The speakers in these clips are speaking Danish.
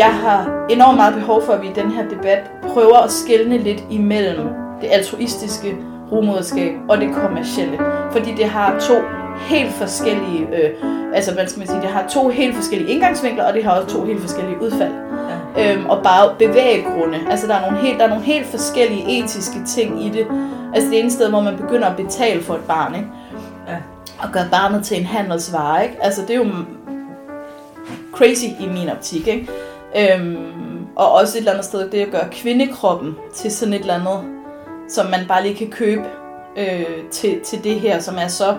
jeg har enormt meget behov for, at vi i den her debat prøver at skelne lidt imellem det altruistiske rumoderskab og det kommercielle. Fordi det har to helt forskellige, øh, altså hvad skal man sige, det har to helt forskellige indgangsvinkler, og det har også to helt forskellige udfald. Ja. Øhm, og bare bevæggrunde. Altså der er, nogle helt, der er nogle helt forskellige etiske ting i det. Altså det ene sted, hvor man begynder at betale for et barn, ikke? Ja. Og gøre barnet til en handelsvare, ikke? Altså det er jo crazy i min optik, ikke? Øhm, og også et eller andet sted, det at gøre kvindekroppen til sådan et eller andet, som man bare lige kan købe øh, til, til det her, som er så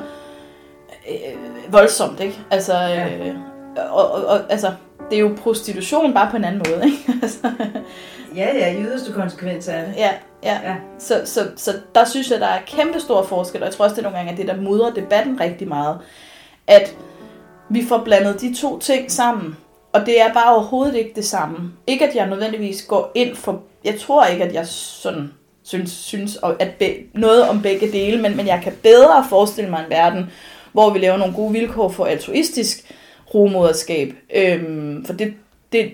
øh, voldsomt, ikke? Altså, øh, og, og, og, altså, det er jo prostitution bare på en anden måde, ikke? altså, ja, ja, i yderste konsekvens af det. Ja, ja. ja. Så, så, så der synes jeg, der er kæmpe stor forskel, og jeg tror også, det er nogle gange, at det der mudrer debatten rigtig meget, at vi får blandet de to ting sammen, og det er bare overhovedet ikke det samme. Ikke at jeg nødvendigvis går ind for, jeg tror ikke, at jeg sådan synes, synes at be, noget om begge dele, men, men jeg kan bedre forestille mig en verden, hvor vi laver nogle gode vilkår for altruistisk rumoderskab. Øhm, for det, det,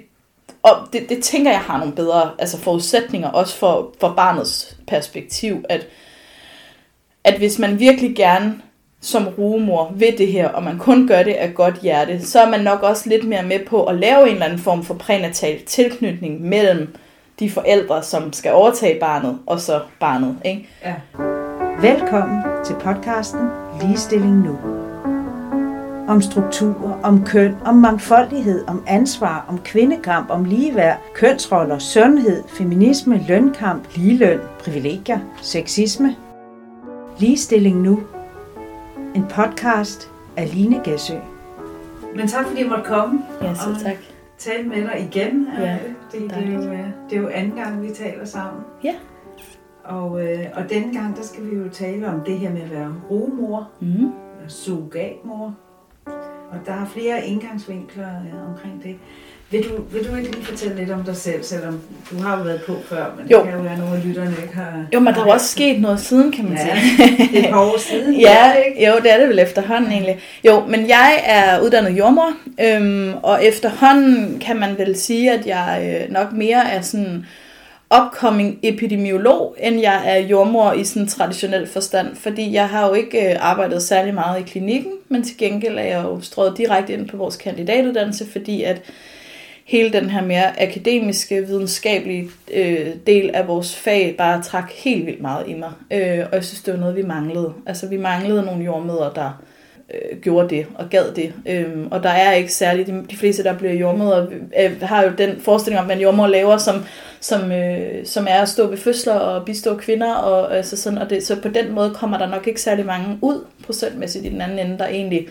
og det, det tænker jeg har nogle bedre altså forudsætninger, også for, for barnets perspektiv, at, at hvis man virkelig gerne som rugemor ved det her, og man kun gør det af godt hjerte, så er man nok også lidt mere med på at lave en eller anden form for prænatal tilknytning mellem de forældre, som skal overtage barnet, og så barnet. Ikke? Ja. Velkommen til podcasten Ligestilling Nu. Om strukturer, om køn, om mangfoldighed, om ansvar, om kvindekamp, om ligeværd, kønsroller, sundhed, feminisme, lønkamp, ligeløn, privilegier, sexisme. Ligestilling Nu. En podcast af Line Gæsø. Men tak fordi jeg måtte komme. Ja, så tak. Tale med dig igen. Ja, det, det, er jo, det er jo anden gang, vi taler sammen. Ja. Og, øh, og denne gang, der skal vi jo tale om det her med at være rumor, mm. surrogatmor. Og der er flere indgangsvinkler øh, omkring det. Vil du, vil du ikke lige fortælle lidt om dig selv, selvom du har jo været på før, men jo. det kan jo være, nogle af lytterne ikke har... Jo, men der er også sket noget siden, kan man ja, sige. det er et par år siden. ja, ikke? jo, det er det vel efterhånden egentlig. Jo, men jeg er uddannet jordmor, øhm, og efterhånden kan man vel sige, at jeg øh, nok mere er sådan upcoming epidemiolog, end jeg er jordmor i sådan traditionel forstand, fordi jeg har jo ikke øh, arbejdet særlig meget i klinikken, men til gengæld er jeg jo strået direkte ind på vores kandidatuddannelse, fordi at hele den her mere akademiske, videnskabelige øh, del af vores fag bare trak helt vildt meget i mig. Øh, og jeg synes, det var noget, vi manglede. Altså, vi manglede nogle jordmøder, der øh, gjorde det og gad det. Øhm, og der er ikke særligt, de, de fleste, der bliver jordmøder, øh, har jo den forestilling om, hvad en jordmor laver, som, som, øh, som er at stå ved fødsler og bistå kvinder. Og, altså sådan, og det, så på den måde kommer der nok ikke særlig mange ud procentmæssigt i den anden ende, der egentlig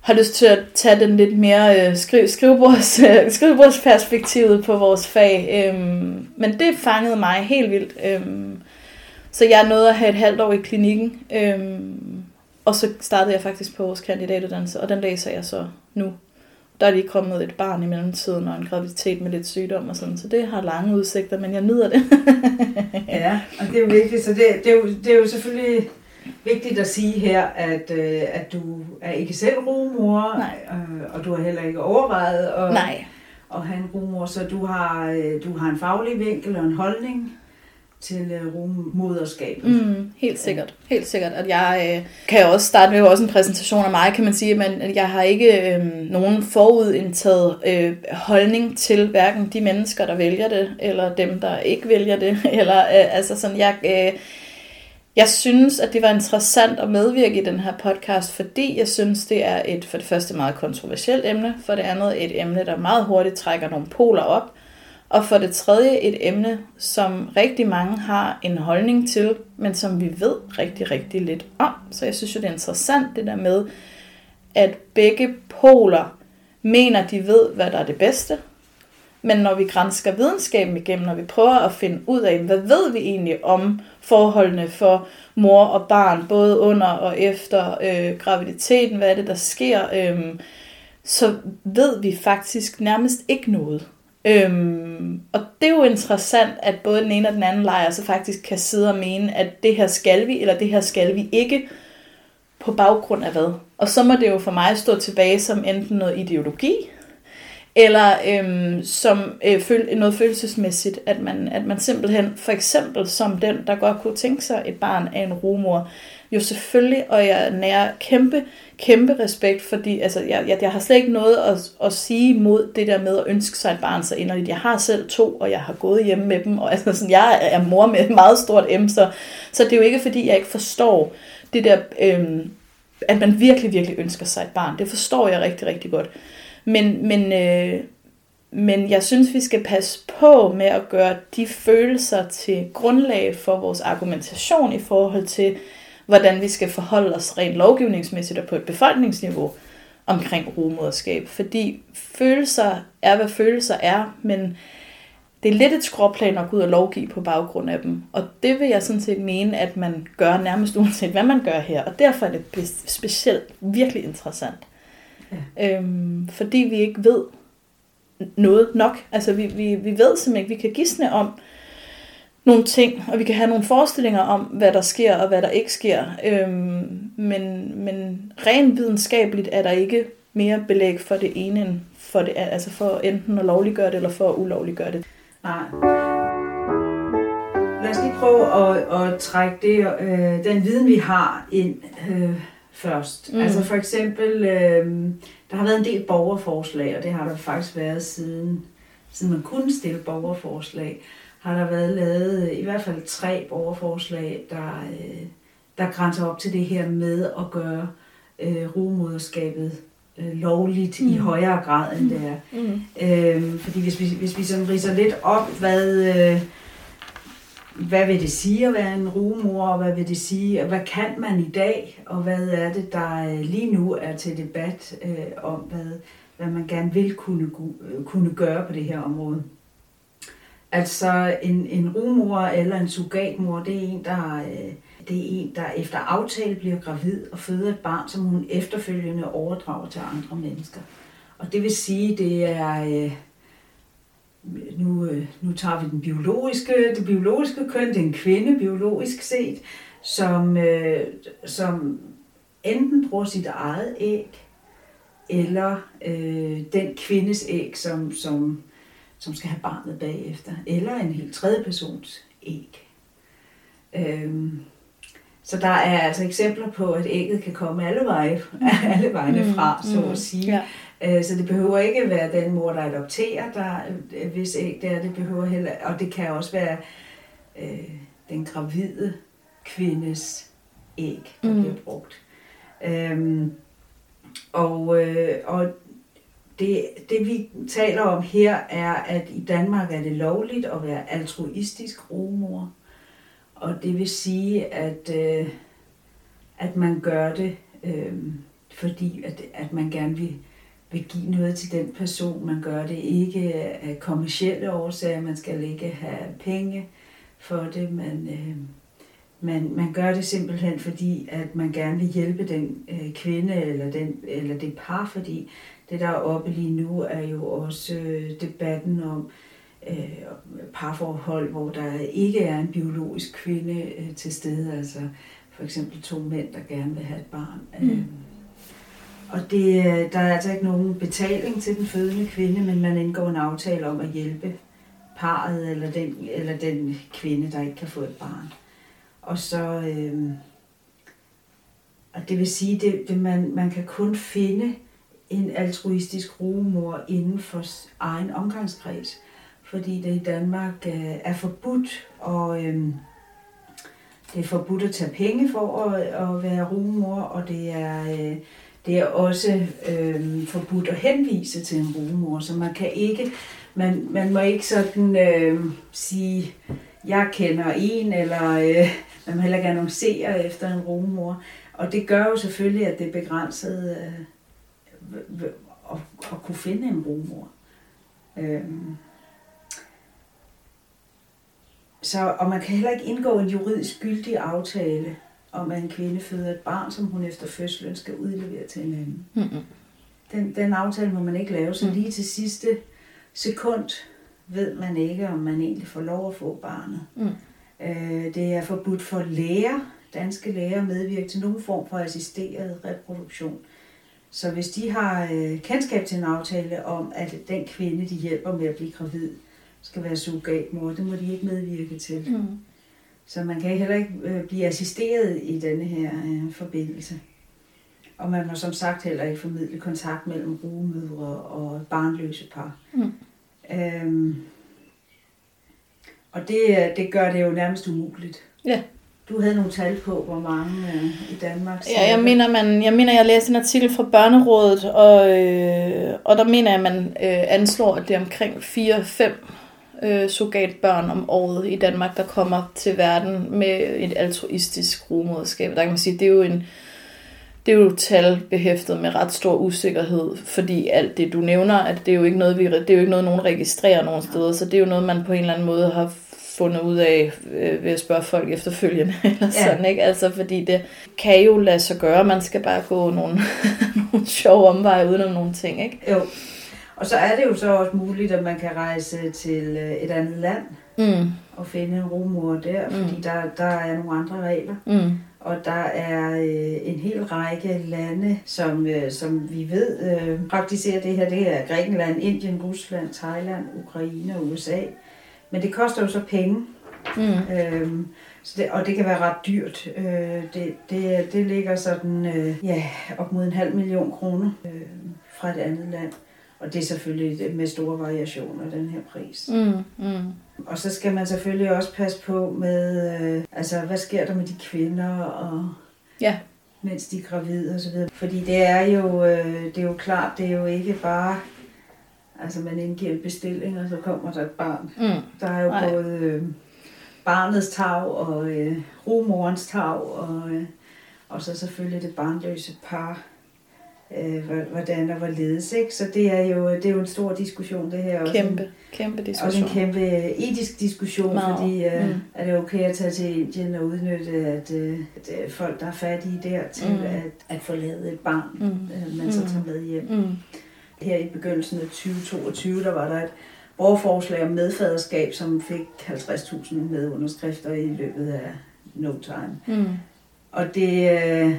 har lyst til at tage den lidt mere øh, skriv, skrivebords, øh, skrivebordsperspektivet på vores fag. Øhm, men det fangede mig helt vildt. Øhm, så jeg nåede at have et halvt år i klinikken. Øhm, og så startede jeg faktisk på vores kandidatuddannelse, og den læser jeg så nu. Der er lige kommet et barn i mellemtiden, og en graviditet med lidt sygdom og sådan, så det har lange udsigter, men jeg nyder det. ja, og det er jo vigtigt, så det, det, er, jo, det er jo selvfølgelig vigtigt at sige her, at, øh, at du er ikke selv rumor. Øh, og du har heller ikke overvejet at, Nej. at have en rumor, så du har, øh, du har en faglig vinkel og en holdning til øh, rummoderskabet. Mm, helt sikkert. Helt sikkert. At jeg øh, kan også starte med også en præsentation af mig, kan man sige, men at jeg har ikke øh, nogen forudindtaget øh, holdning til hverken de mennesker, der vælger det, eller dem, der ikke vælger det. Eller, øh, altså sådan, jeg, øh, jeg synes, at det var interessant at medvirke i den her podcast, fordi jeg synes, det er et for det første meget kontroversielt emne, for det andet et emne, der meget hurtigt trækker nogle poler op, og for det tredje et emne, som rigtig mange har en holdning til, men som vi ved rigtig, rigtig lidt om. Så jeg synes jo, det er interessant det der med, at begge poler mener, de ved, hvad der er det bedste. Men når vi grænsker videnskaben igennem, når vi prøver at finde ud af, hvad ved vi egentlig om forholdene for mor og barn, både under og efter øh, graviditeten, hvad er det, der sker, øh, så ved vi faktisk nærmest ikke noget. Øhm, og det er jo interessant, at både den ene og den anden lejr så faktisk kan sidde og mene, at det her skal vi, eller det her skal vi ikke, på baggrund af hvad. Og så må det jo for mig stå tilbage som enten noget ideologi, eller øhm, som øh, føl, noget følelsesmæssigt, at man, at man simpelthen, for eksempel som den, der godt kunne tænke sig et barn af en rumor, jo selvfølgelig, og jeg nærer kæmpe, kæmpe respekt, fordi altså, jeg, jeg, jeg har slet ikke noget at, at sige mod det der med at ønske sig et barn så inderligt. Jeg har selv to, og jeg har gået hjemme med dem, og altså, sådan, jeg er mor med et meget stort M, så, så det er jo ikke fordi, jeg ikke forstår det der, øhm, at man virkelig, virkelig ønsker sig et barn. Det forstår jeg rigtig, rigtig godt. Men, men, øh, men jeg synes, vi skal passe på med at gøre de følelser til grundlag for vores argumentation i forhold til, hvordan vi skal forholde os rent lovgivningsmæssigt og på et befolkningsniveau omkring rumoderskab. Fordi følelser er, hvad følelser er, men det er lidt et skråplan at gå ud og lovgive på baggrund af dem. Og det vil jeg sådan set mene, at man gør nærmest uanset, hvad man gør her. Og derfor er det specielt virkelig interessant. Ja. Øhm, fordi vi ikke ved noget nok. Altså vi, vi, vi ved simpelthen ikke, vi kan gisne om nogle ting, og vi kan have nogle forestillinger om, hvad der sker og hvad der ikke sker. Øhm, men, men rent videnskabeligt er der ikke mere belæg for det ene end for det, altså for enten at lovliggøre det, eller for at ulovliggøre det. Nej. Lad os lige prøve at, at trække det, øh, den viden, vi har ind øh, først. Mm. Altså for eksempel, øh, der har været en del borgerforslag, og det har der faktisk været siden, siden man kunne stille borgerforslag, har der været lavet i hvert fald tre borgerforslag, der, øh, der grænser op til det her med at gøre øh, rumoderskabet øh, lovligt mm. i højere grad, end det er. Mm. Øh, fordi hvis vi, hvis vi sådan riser lidt op, hvad... Øh, hvad vil det sige at være en rumor, og hvad vil det sige, og hvad kan man i dag, og hvad er det, der øh, lige nu er til debat øh, om, hvad, hvad man gerne vil kunne, øh, kunne gøre på det her område. Altså en, en rumor eller en surrogatmor, det er en, der, øh, det er en, der efter aftale bliver gravid og føder et barn, som hun efterfølgende overdrager til andre mennesker. Og det vil sige, det er... Øh, nu, øh, nu tager vi den biologiske, det biologiske køn, det er en kvinde biologisk set, som, øh, som enten bruger sit eget æg, eller øh, den kvindes æg, som, som, som skal have barnet bagefter, eller en helt tredje persons æg. Øhm, så der er altså eksempler på, at ægget kan komme alle veje, alle vejene mm, fra, så at mm, sige. Ja. Øh, så det behøver ikke være den mor, der adopterer, der, øh, hvis æg det er. Det behøver heller, og det kan også være øh, den gravide kvindes æg, der mm. bliver brugt. Øhm, og øh, og det, det vi taler om her er, at i Danmark er det lovligt at være altruistisk rumor. Og det vil sige, at, øh, at man gør det, øh, fordi at, at man gerne vil vil give noget til den person. Man gør det ikke af kommersielle årsager, man skal ikke have penge for det. Man, øh, man, man gør det simpelthen fordi, at man gerne vil hjælpe den øh, kvinde eller, den, eller det par, fordi det der er oppe lige nu er jo også øh, debatten om øh, parforhold, hvor der ikke er en biologisk kvinde øh, til stede, altså for eksempel to mænd, der gerne vil have et barn. Mm. Øh, og det, øh, der er altså ikke nogen betaling til den fødende kvinde, men man indgår en aftale om at hjælpe parret eller den, eller den kvinde, der ikke kan få et barn. Og så, øh, og det vil sige, det, det man, man kan kun finde en altruistisk rumor inden for egen omgangskreds, fordi det i Danmark øh, er forbudt, og øh, det er forbudt at tage penge for at, at være rumor, og det er øh, det er også øh, forbudt at henvise til en rumor, så man kan ikke, man, man må ikke sådan øh, sige, jeg kender en, eller øh, man må heller ikke annoncere efter en rumor. Og det gør jo selvfølgelig, at det er begrænset øh, at, at kunne finde en rumor. Øh. Så, og man kan heller ikke indgå en juridisk gyldig aftale om, at en kvinde føder et barn, som hun efter fødslen skal udlevere til en anden. Mm-hmm. Den, den aftale må man ikke lave, så mm. lige til sidste sekund ved man ikke, om man egentlig får lov at få barnet. Mm. Øh, det er forbudt for læger, danske læger, at medvirke til nogen form for assisteret reproduktion Så hvis de har øh, kendskab til en aftale om, at den kvinde, de hjælper med at blive gravid, skal være surrogatmor, det må de ikke medvirke til. Mm. Så man kan heller ikke øh, blive assisteret i denne her øh, forbindelse. Og man må som sagt heller ikke formidle kontakt mellem rugemødre og barnløse par. Mm. Øhm, og det, øh, det gør det jo nærmest umuligt. Ja. Du havde nogle tal på, hvor mange øh, i Danmark... Ja, jeg mener, man, jeg mener, jeg læste en artikel fra Børnerådet, og, øh, og der mener jeg, at man øh, anslår, at det er omkring 4-5 øh, surrogatbørn om året i Danmark, der kommer til verden med et altruistisk rugemoderskab. Der kan man sige, det er jo en det er jo tal behæftet med ret stor usikkerhed, fordi alt det, du nævner, at det er jo ikke noget, vi, det er jo ikke noget, nogen registrerer nogen steder, så det er jo noget, man på en eller anden måde har fundet ud af øh, ved at spørge folk efterfølgende, eller Ja. sådan, ikke? Altså, fordi det kan jo lade sig gøre, man skal bare gå nogle, nogle sjove omveje udenom nogle ting, ikke? Jo. Og så er det jo så også muligt, at man kan rejse til øh, et andet land Mm, og finde en rumor der, Mm. fordi der, der er nogle andre regler. mm, Og der er øh, en hel række lande, som, øh, som vi ved øh, praktiserer det her. Det er Grækenland, Indien, Rusland, Thailand, Ukraine og USA. Men det koster jo så penge, mm, øhm, så det, og det kan være ret dyrt. Øh, det, det, det ligger sådan øh, ja, op mod en halv million kroner øh, fra et andet land. Og det er selvfølgelig med store variationer, den her pris. mm, mm. Og så skal man selvfølgelig også passe på med, øh, altså hvad sker der med de kvinder, og Ja. mens de er gravide og så videre. Fordi det er jo, øh, det er jo klart, det er jo ikke bare, altså man indgiver en bestilling, og så kommer der et barn. Mm. Der er jo Nej. Nej. både øh, barnets tag og øh, rumorens tag, og, øh, og så selvfølgelig det barnløse par. Øh, hvor- hvordan og hvorledes, ikke? Så det er jo, det er jo en stor diskussion, det her. Også en- Kæmpe, kæmpe også diskussion. en kæmpe etisk diskussion, Meget. fordi øh, Mm. mm. er det okay at tage til Indien og udnytte, at, øh, at øh, folk, der er fattige der, til Mm. mm. at, at forlade et barn, Mm. øh, man så Mm. tager med hjem. Mm. Her i begyndelsen af 2022, der var der et borgerforslag om medfaderskab, som fik 50.000 medunderskrifter i løbet af no time. Mm. Og det, øh,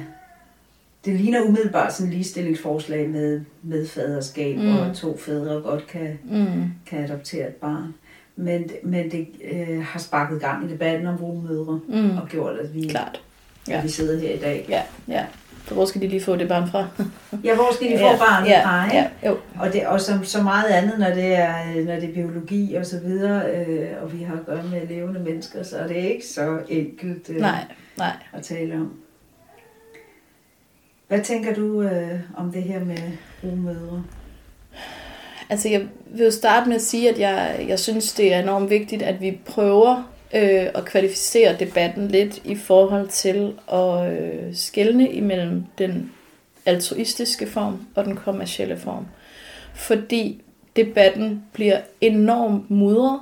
det ligner umiddelbart sådan et ligestillingsforslag med medfaderskab, Mm. og to fædre godt kan Mm. kan adoptere et barn. Men, men det øh, har sparket gang i debatten om rugemødre, Mm. og gjort, at vi, Klart. ja. At vi sidder her i dag. Ja, ja. Så hvor skal de lige få det barn fra? Ja, hvor skal de få ja, barnet ja, fra, ikke? Ja, jo. Og, det, og som så meget andet, når det er, når det er biologi og så videre, øh, og vi har at gøre med levende mennesker, så er det ikke så enkelt øh, Nej, nej. at tale om. Hvad tænker du øh, om det her med rumødre? Altså, jeg vil jo starte med at sige, at jeg, jeg synes, det er enormt vigtigt, at vi prøver øh, at kvalificere debatten lidt i forhold til at øh, skelne imellem den altruistiske form og den kommercielle form. Fordi debatten bliver enormt mudret,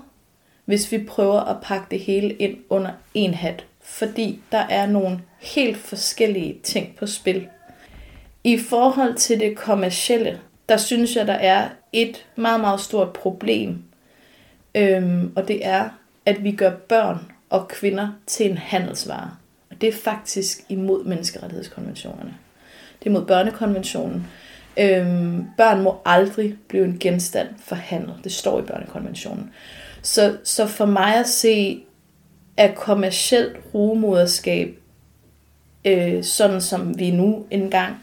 hvis vi prøver at pakke det hele ind under en hat. Fordi der er nogle helt forskellige ting på spil. I forhold til det kommercielle, der synes jeg, der er et meget, meget stort problem. Øhm, og det er, at vi gør børn og kvinder til en handelsvare. Og det er faktisk imod menneskerettighedskonventionerne. Det er mod børnekonventionen. Øhm, børn må aldrig blive en genstand for handel. Det står i børnekonventionen. Så, så for mig at se, er kommercielt rugemoderskab, øh, sådan som vi nu engang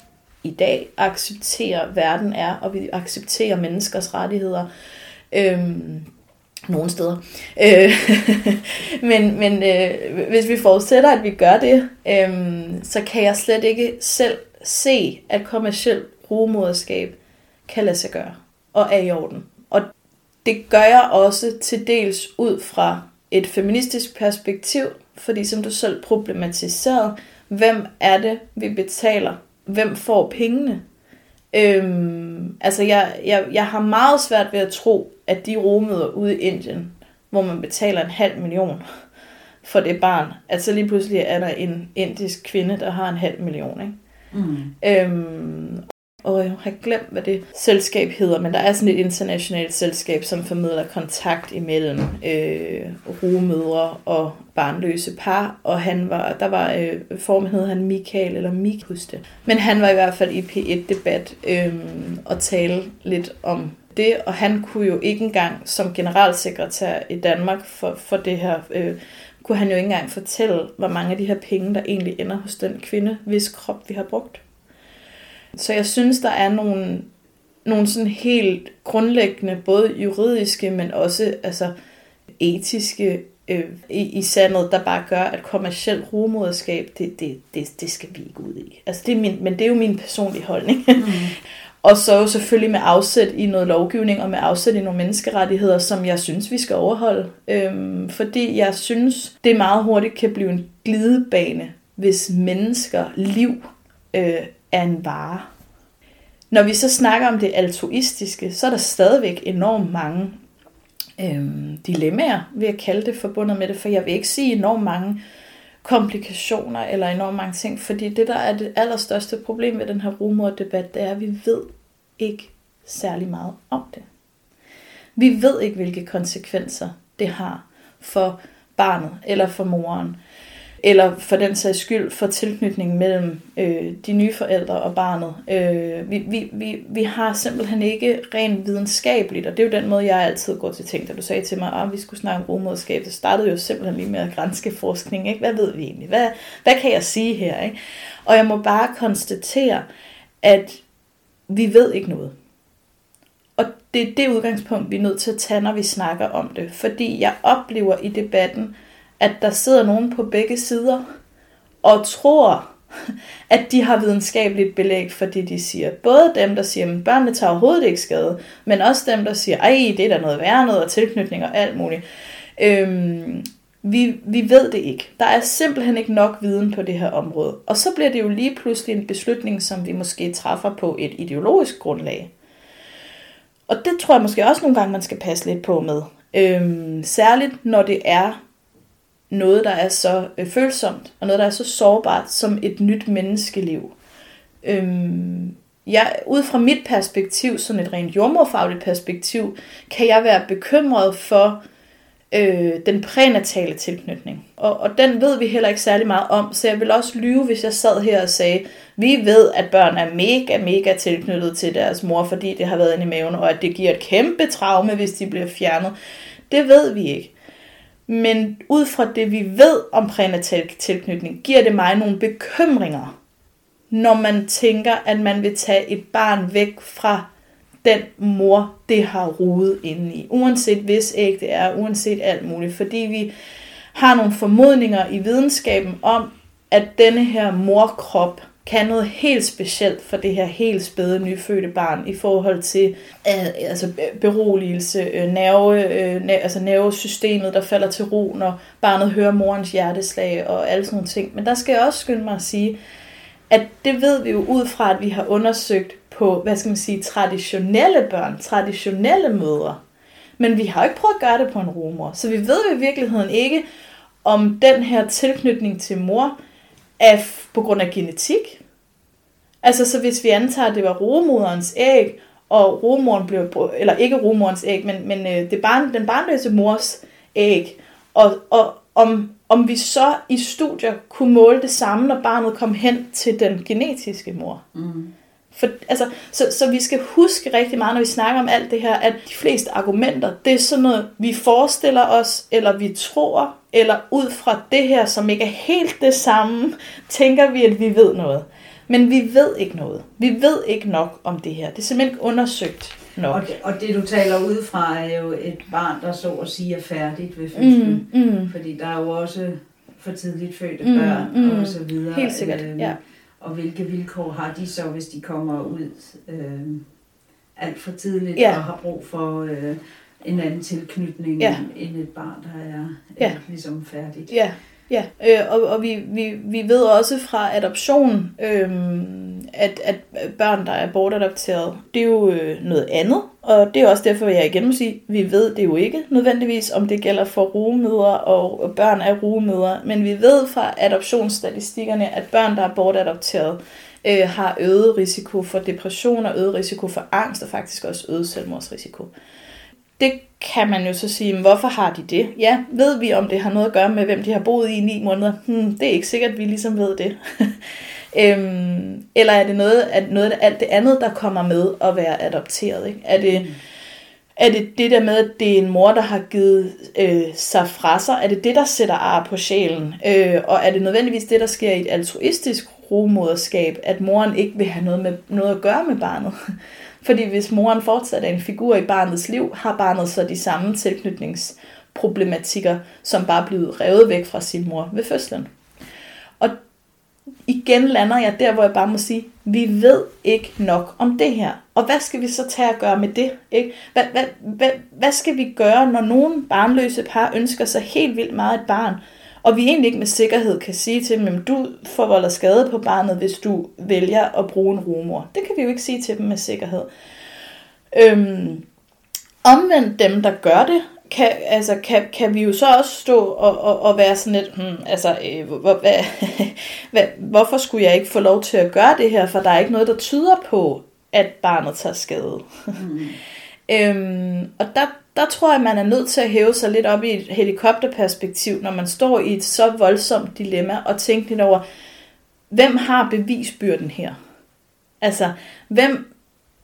i dag accepterer verden er, og vi accepterer menneskers rettigheder. Øhm, nogle steder. Øh, men men øh, hvis vi forudsætter, at vi gør det, øh, så kan jeg slet ikke selv se, at kommersiel rugemoderskab kan lade sig gøre og er i orden. Og det gør jeg også til dels ud fra et feministisk perspektiv, fordi som du selv problematiserede, hvem er det, vi betaler? Hvem får pengene? Øhm, altså jeg, jeg, jeg har meget svært ved at tro, at de rumøder ude i Indien, hvor man betaler en halv million for det barn, at så lige pludselig er der en indisk kvinde, der har en halv million. Ikke? Mm. Øhm, og jeg har glemt, hvad det selskab hedder, men der er sådan et internationalt selskab, som formidler kontakt imellem øh, rugemødre og barnløse par, og han var, der var, øh, formen hed han Michael, eller Mik, det. Men han var i hvert fald i P1-debat øh, og tale lidt om det, og han kunne jo ikke engang som generalsekretær i Danmark for, for det her, øh, kunne han jo ikke engang fortælle, hvor mange af de her penge, der egentlig ender hos den kvinde, hvis krop vi har brugt. Så jeg synes, der er nogle, nogle sådan helt grundlæggende, både juridiske, men også altså, etiske øh, i, i sandet, der bare gør, at kommersielt rumoderskab, det, det, det, det skal vi ikke ud i. Altså, det er min, men det er jo min personlige holdning. Mm. og så jo selvfølgelig med afsæt i noget lovgivning, og med afsæt i nogle menneskerettigheder, som jeg synes, vi skal overholde. Øhm, fordi jeg synes, det meget hurtigt kan blive en glidebane, hvis mennesker liv øh, er en vare. Når vi så snakker om det altruistiske, så er der stadigvæk enormt mange øhm, dilemmaer, vil jeg kalde det, forbundet med det, for jeg vil ikke sige enormt mange komplikationer eller enormt mange ting, fordi det, der er det allerstørste problem ved den her rumordebat, det er, at vi ved ikke særlig meget om det. Vi ved ikke, hvilke konsekvenser det har for barnet eller for moren eller for den sags skyld for tilknytning mellem øh, de nye forældre og barnet. Øh, vi, vi, vi, vi har simpelthen ikke rent videnskabeligt, og det er jo den måde, jeg altid går til ting, da du sagde til mig, at vi skulle snakke om rumoderskab. Det startede jo simpelthen lige med at grænske forskning. Ikke? Hvad ved vi egentlig? Hvad, hvad kan jeg sige her? Ikke? Og jeg må bare konstatere, at vi ved ikke noget. Og det er det udgangspunkt, vi er nødt til at tage, når vi snakker om det. Fordi jeg oplever i debatten, at der sidder nogen på begge sider og tror, at de har videnskabeligt belæg for det, de siger. Både dem, der siger, at børnene tager overhovedet ikke skade, men også dem, der siger, ej, det er da noget værre noget, og tilknytning og alt muligt. Øhm, vi, vi ved det ikke. Der er simpelthen ikke nok viden på det her område. Og så bliver det jo lige pludselig en beslutning, som vi måske træffer på et ideologisk grundlag. Og det tror jeg måske også nogle gange, man skal passe lidt på med. Øhm, særligt når det er noget, der er så øh, følsomt, og noget, der er så sårbart som et nyt menneskeliv. Øhm, jeg, ud fra mit perspektiv, sådan et rent jordmorfagligt perspektiv, kan jeg være bekymret for øh, den prænatale tilknytning. Og, og den ved vi heller ikke særlig meget om, så jeg vil også lyve, hvis jeg sad her og sagde, vi ved, at børn er mega, mega tilknyttet til deres mor, fordi det har været inde i maven, og at det giver et kæmpe traume, hvis de bliver fjernet. Det ved vi ikke. Men ud fra det, vi ved om prænatal tilknytning, giver det mig nogle bekymringer, når man tænker, at man vil tage et barn væk fra den mor, det har rodet inde i. Uanset hvis æg det er, uanset alt muligt. Fordi vi har nogle formodninger i videnskaben om, at denne her morkrop kan noget helt specielt for det her helt spæde nyfødte barn i forhold til øh, altså beroligelse, øh, nerve, øh, altså nervesystemet, der falder til ro, når barnet hører morens hjerteslag og alle sådan nogle ting. Men der skal jeg også skynde mig at sige, at det ved vi jo ud fra, at vi har undersøgt på, hvad skal man sige, traditionelle børn, traditionelle mødre. Men vi har jo ikke prøvet at gøre det på en rumor. Så vi ved jo i virkeligheden ikke, om den her tilknytning til mor er på grund af genetik. Altså, så hvis vi antager, at det var romoderens æg, og romoren blev, eller ikke romoderens æg, men, men øh, det barn, den barnløse mors æg, og, og om, om vi så i studier kunne måle det samme, når barnet kom hen til den genetiske mor. Mm. For, altså, så, så vi skal huske rigtig meget, når vi snakker om alt det her, at de fleste argumenter, det er sådan noget, vi forestiller os, eller vi tror, eller ud fra det her, som ikke er helt det samme, tænker vi, at vi ved noget. Men vi ved ikke noget. Vi ved ikke nok om det her. Det er simpelthen ikke undersøgt nok. Og det, og det du taler ud fra er jo et barn, der så at sige er færdigt ved fødslen. Mm, mm. Fordi der er jo også for tidligt fødte mm, børn mm, og så videre. Helt sikkert, øh, ja. Og hvilke vilkår har de så, hvis de kommer ud øh, alt for tidligt ja. og har brug for øh, en anden tilknytning ja. end et barn, der er ja. ligesom færdigt. Ja, ja. Øh, og, og vi, vi, vi ved også fra adoption, øh, at, at børn, der er bortadopteret, det er jo øh, noget andet. Og det er også derfor, jeg igen må sige, at vi ved det jo ikke nødvendigvis, om det gælder for rugemødre og børn af rugemødre. Men vi ved fra adoptionsstatistikkerne, at børn, der er bortadopteret, øh, har øget risiko for depression og øget risiko for angst og faktisk også øget selvmordsrisiko. Det kan man jo så sige, men hvorfor har de det? Ja, ved vi, om det har noget at gøre med, hvem de har boet i i ni måneder? Hmm, det er ikke sikkert, at vi ligesom ved det. øhm, eller er det noget, at noget af alt det andet, der kommer med at være adopteret? Ikke? Er det... Mm er det det der med, at det er en mor, der har givet øh, sig fra sig? Er det det, der sætter ar på sjælen? Øh, og er det nødvendigvis det, der sker i et altruistisk rumoderskab, at moren ikke vil have noget, med, noget at gøre med barnet? Fordi hvis moren fortsat er en figur i barnets liv, har barnet så de samme tilknytningsproblematikker, som bare er blevet revet væk fra sin mor ved fødslen. Og igen lander jeg der, hvor jeg bare må sige, vi ved ikke nok om det her. Og hvad skal vi så tage at gøre med det? Ikke? Hvad, hvad, hvad, hvad skal vi gøre, når nogen barnløse par ønsker sig helt vildt meget et barn, og vi egentlig ikke med sikkerhed kan sige til dem, at du forvolder skade på barnet, hvis du vælger at bruge en rumor. Det kan vi jo ikke sige til dem med sikkerhed. Øhm, omvendt dem, der gør det, kan, altså, kan, kan vi jo så også stå og, og, og være sådan lidt, hmm, altså, øh, hvor, hvad, hvad, hvorfor skulle jeg ikke få lov til at gøre det her, for der er ikke noget, der tyder på, at barnet tager skade. Mm. øhm, og der, der tror jeg, man er nødt til at hæve sig lidt op i et helikopterperspektiv, når man står i et så voldsomt dilemma, og tænke lidt over, hvem har bevisbyrden her? Altså, hvem,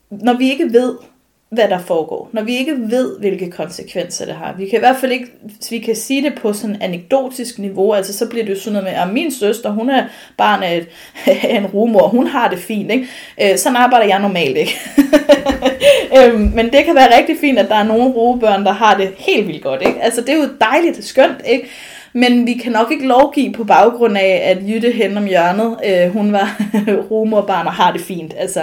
når vi ikke ved, hvad der foregår. Når vi ikke ved, hvilke konsekvenser det har. Vi kan i hvert fald ikke, vi kan sige det på sådan anekdotisk niveau, altså så bliver det jo sådan noget med, at min søster, hun er barn af, et, af en rumor, hun har det fint, ikke? Øh, sådan arbejder jeg normalt, ikke? øhm, men det kan være rigtig fint, at der er nogle rugebørn, der har det helt vildt godt, ikke? Altså det er jo dejligt, skønt, ikke? Men vi kan nok ikke lovgive på baggrund af, at Jytte hen om hjørnet, øh, hun var rumorbarn og har det fint. Altså,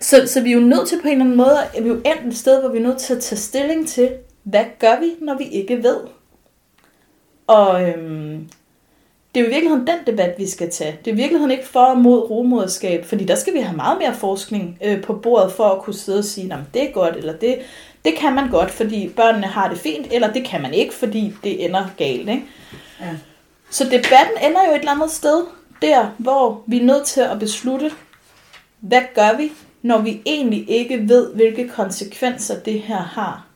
så, så vi er jo nødt til på en eller anden måde, at vi er jo endt et sted, hvor vi er nødt til at tage stilling til, hvad gør vi, når vi ikke ved? Og øhm, det er jo i virkeligheden den debat, vi skal tage. Det er i virkeligheden ikke for og mod romoderskab, fordi der skal vi have meget mere forskning øh, på bordet for at kunne sidde og sige, at det er godt, eller det, det kan man godt, fordi børnene har det fint, eller det kan man ikke, fordi det ender galt. Ikke? Ja. Så debatten ender jo et eller andet sted, der hvor vi er nødt til at beslutte, hvad gør vi, når vi egentlig ikke ved, hvilke konsekvenser det her har.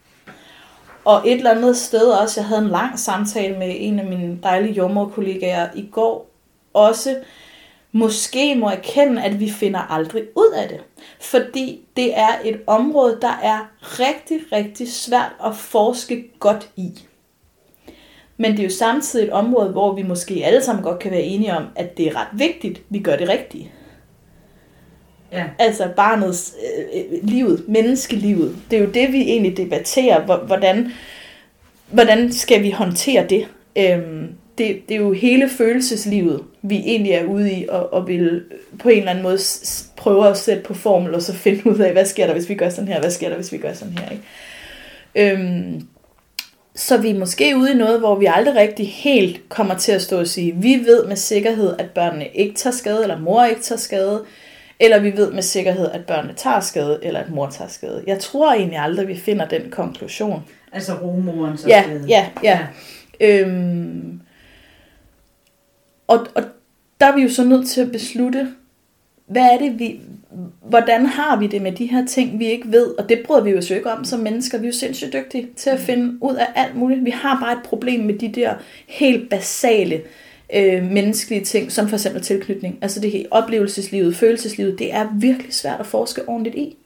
Og et eller andet sted også, jeg havde en lang samtale med en af mine dejlige jordmorkollegaer i går, også måske må erkende, at vi finder aldrig ud af det. Fordi det er et område, der er rigtig, rigtig svært at forske godt i. Men det er jo samtidig et område, hvor vi måske alle sammen godt kan være enige om, at det er ret vigtigt, at vi gør det rigtigt. Ja. Altså barnets øh, øh, livet, menneskelivet. Det er jo det, vi egentlig debatterer. Hvordan, hvordan skal vi håndtere det? Øhm, det? Det er jo hele følelseslivet, vi egentlig er ude i, og, og vil på en eller anden måde prøve at sætte på formel, og så finde ud af, hvad sker der, hvis vi gør sådan her, hvad sker der, hvis vi gør sådan her. Ikke? Øhm, så vi er måske ude i noget, hvor vi aldrig rigtig helt kommer til at stå og sige, vi ved med sikkerhed, at børnene ikke tager skade, eller mor ikke tager skade, eller vi ved med sikkerhed, at børnene tager skade, eller at mor tager skade. Jeg tror egentlig aldrig, vi finder den konklusion. Altså romoren så ja, skade. Ja, ja. ja. Øhm, og, og der er vi jo så nødt til at beslutte, hvad er det, vi, hvordan har vi det med de her ting, vi ikke ved? Og det bryder vi jo så ikke om som mennesker. Vi er jo sindssygt dygtige til at mm. finde ud af alt muligt. Vi har bare et problem med de der helt basale øh, Øh, menneskelige ting, som for eksempel tilknytning. Altså det hele oplevelseslivet, følelseslivet, det er virkelig svært at forske ordentligt i.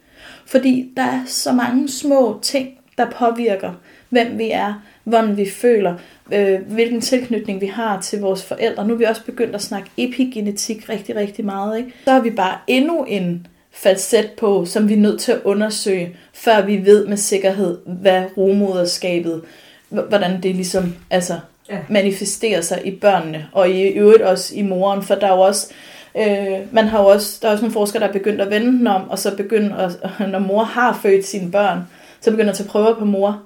Fordi der er så mange små ting, der påvirker, hvem vi er, hvordan vi føler, øh, hvilken tilknytning vi har til vores forældre. Nu er vi også begyndt at snakke epigenetik rigtig, rigtig meget. Ikke? Så har vi bare endnu en facet på, som vi er nødt til at undersøge, før vi ved med sikkerhed, hvad rumoderskabet, hvordan det ligesom altså, ja. manifesterer sig i børnene, og i øvrigt også i moren, for der er jo også, øh, man har jo også, der er også nogle forskere, der er begyndt at vende den om, og så begynder, at, når mor har født sine børn, så begynder at tage prøver på mor.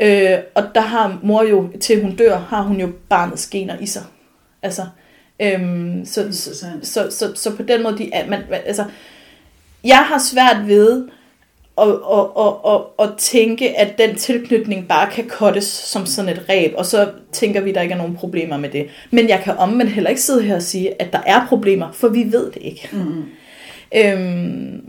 Øh, og der har mor jo, til hun dør, har hun jo barnets gener i sig. Altså, øhm, så, så, så, så, så, på den måde, de, man, altså, jeg har svært ved og, og, og, og, og tænke, at den tilknytning bare kan kottes som sådan et ræb, og så tænker vi, at der ikke er nogen problemer med det. Men jeg kan omvendt heller ikke sidde her og sige, at der er problemer, for vi ved det ikke. Mm. Øhm,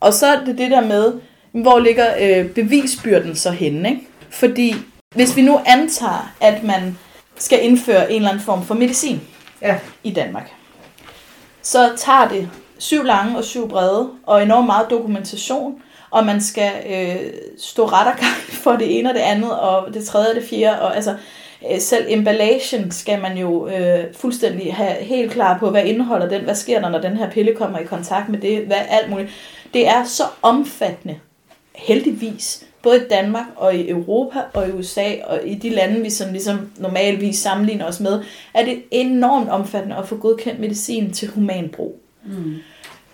og så er det det der med, hvor ligger øh, bevisbyrden så henne? Ikke? Fordi hvis vi nu antager, at man skal indføre en eller anden form for medicin ja. i Danmark, så tager det syv lange og syv brede, og enormt meget dokumentation, og man skal øh, stå ret og for det ene og det andet, og det tredje og det fjerde, og altså øh, selv emballagen skal man jo øh, fuldstændig have helt klar på, hvad indeholder den, hvad sker der, når den her pille kommer i kontakt med det, hvad alt muligt. Det er så omfattende, heldigvis, både i Danmark og i Europa og i USA og i de lande, vi som ligesom normalvis sammenligner os med, er det enormt omfattende at få godkendt medicin til humanbrug. Mm.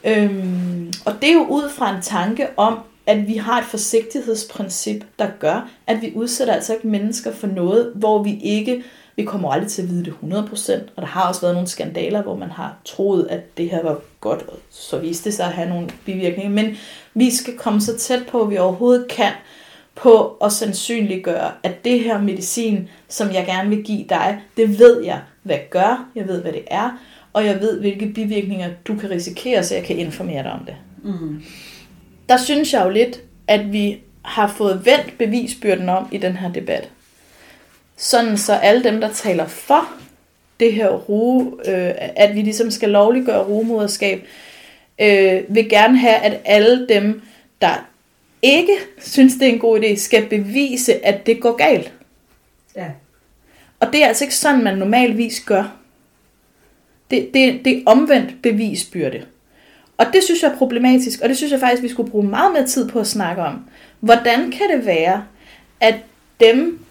Øhm, og det er jo ud fra en tanke om, at vi har et forsigtighedsprincip, der gør, at vi udsætter altså ikke mennesker for noget, hvor vi ikke, vi kommer aldrig til at vide det 100%, og der har også været nogle skandaler, hvor man har troet, at det her var godt, og så viste det sig at have nogle bivirkninger, men vi skal komme så tæt på, at vi overhovedet kan, på at sandsynliggøre, at det her medicin, som jeg gerne vil give dig, det ved jeg, hvad gør, jeg ved, hvad det er, og jeg ved, hvilke bivirkninger du kan risikere, så jeg kan informere dig om det. Mm. Der synes jeg jo lidt, at vi har fået vendt bevisbyrden om i den her debat. Sådan så alle dem, der taler for det her ruge, øh, at vi ligesom skal lovliggøre rugemoderskab, øh, vil gerne have, at alle dem, der ikke synes, det er en god idé, skal bevise, at det går galt. Ja. Og det er altså ikke sådan, man normalvis gør. Det, det, det er omvendt bevisbyrde. Og det synes jeg er problematisk, og det synes jeg faktisk, vi skulle bruge meget mere tid på at snakke om. Hvordan kan det være, at dem,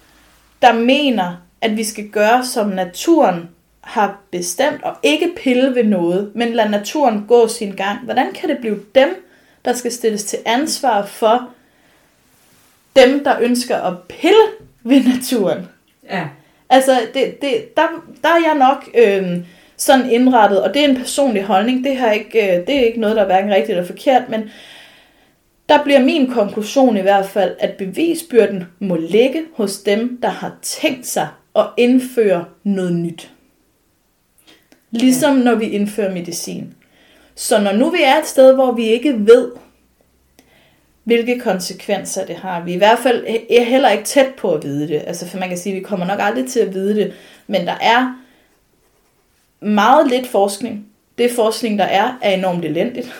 der mener, at vi skal gøre, som naturen har bestemt, og ikke pille ved noget, men lade naturen gå sin gang, hvordan kan det blive dem, der skal stilles til ansvar for dem, der ønsker at pille ved naturen? Ja. Altså, det, det, der, der er jeg nok... Øh, sådan indrettet, og det er en personlig holdning, det, har ikke, øh, det er ikke noget, der er hverken rigtigt eller forkert, men der bliver min konklusion i hvert fald, at bevisbyrden må ligge hos dem, der har tænkt sig at indføre noget nyt. Ligesom når vi indfører medicin. Så når nu vi er et sted, hvor vi ikke ved, hvilke konsekvenser det har, vi er i hvert fald er heller ikke tæt på at vide det. Altså, for man kan sige, at vi kommer nok aldrig til at vide det, men der er meget lidt forskning. Det forskning, der er, er enormt elendigt.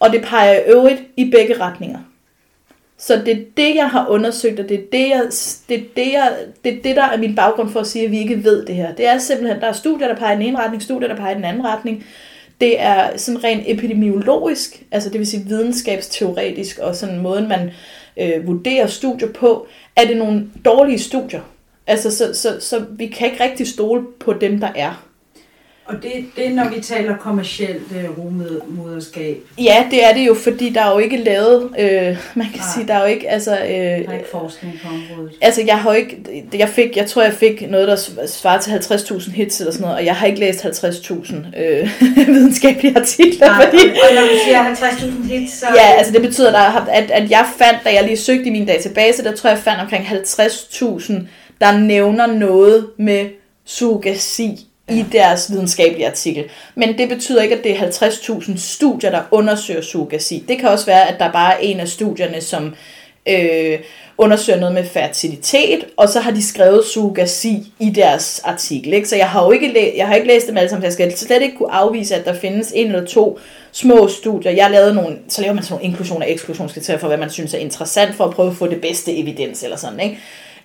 Og det peger i øvrigt i begge retninger. Så det er det, jeg har undersøgt, og det er det, jeg, det, er det, jeg, det, er det, der er min baggrund for at sige, at vi ikke ved det her. Det er simpelthen, der er studier, der peger i den ene retning, studier, der peger i den anden retning. Det er sådan rent epidemiologisk, altså det vil sige videnskabsteoretisk, og sådan måden, man øh, vurderer studier på. Er det nogle dårlige studier? Altså, så, så, så vi kan ikke rigtig stole på dem, der er. Og det, det er, når vi taler kommercielt øh, rumoderskab? Ja, det er det jo, fordi der er jo ikke lavet, øh, man kan Nej. sige, der er jo ikke, altså... Øh, der er ikke forskning på området. Altså, jeg har jo ikke, jeg fik, jeg tror, jeg fik noget, der svarer til 50.000 hits eller sådan noget, og jeg har ikke læst 50.000 øh, videnskabelige artikler, Nej, fordi... Og, når du siger 50.000 hits, så... Ja, altså det betyder, at, at, at jeg fandt, da jeg lige søgte i min database, der tror jeg, jeg fandt omkring 50.000, der nævner noget med surrogasi i deres videnskabelige artikel. Men det betyder ikke, at det er 50.000 studier, der undersøger surrogasi. Det kan også være, at der bare er en af studierne, som øh, undersøger noget med fertilitet, og så har de skrevet surrogasi i deres artikel. Ikke? Så jeg har jo ikke, læ- jeg har ikke læst dem alle sammen, så jeg skal slet ikke kunne afvise, at der findes en eller to små studier. Jeg lavede nogle, så laver man sådan nogle inklusion- og eksklusionskriterier for, hvad man synes er interessant, for at prøve at få det bedste evidens eller sådan. Ikke?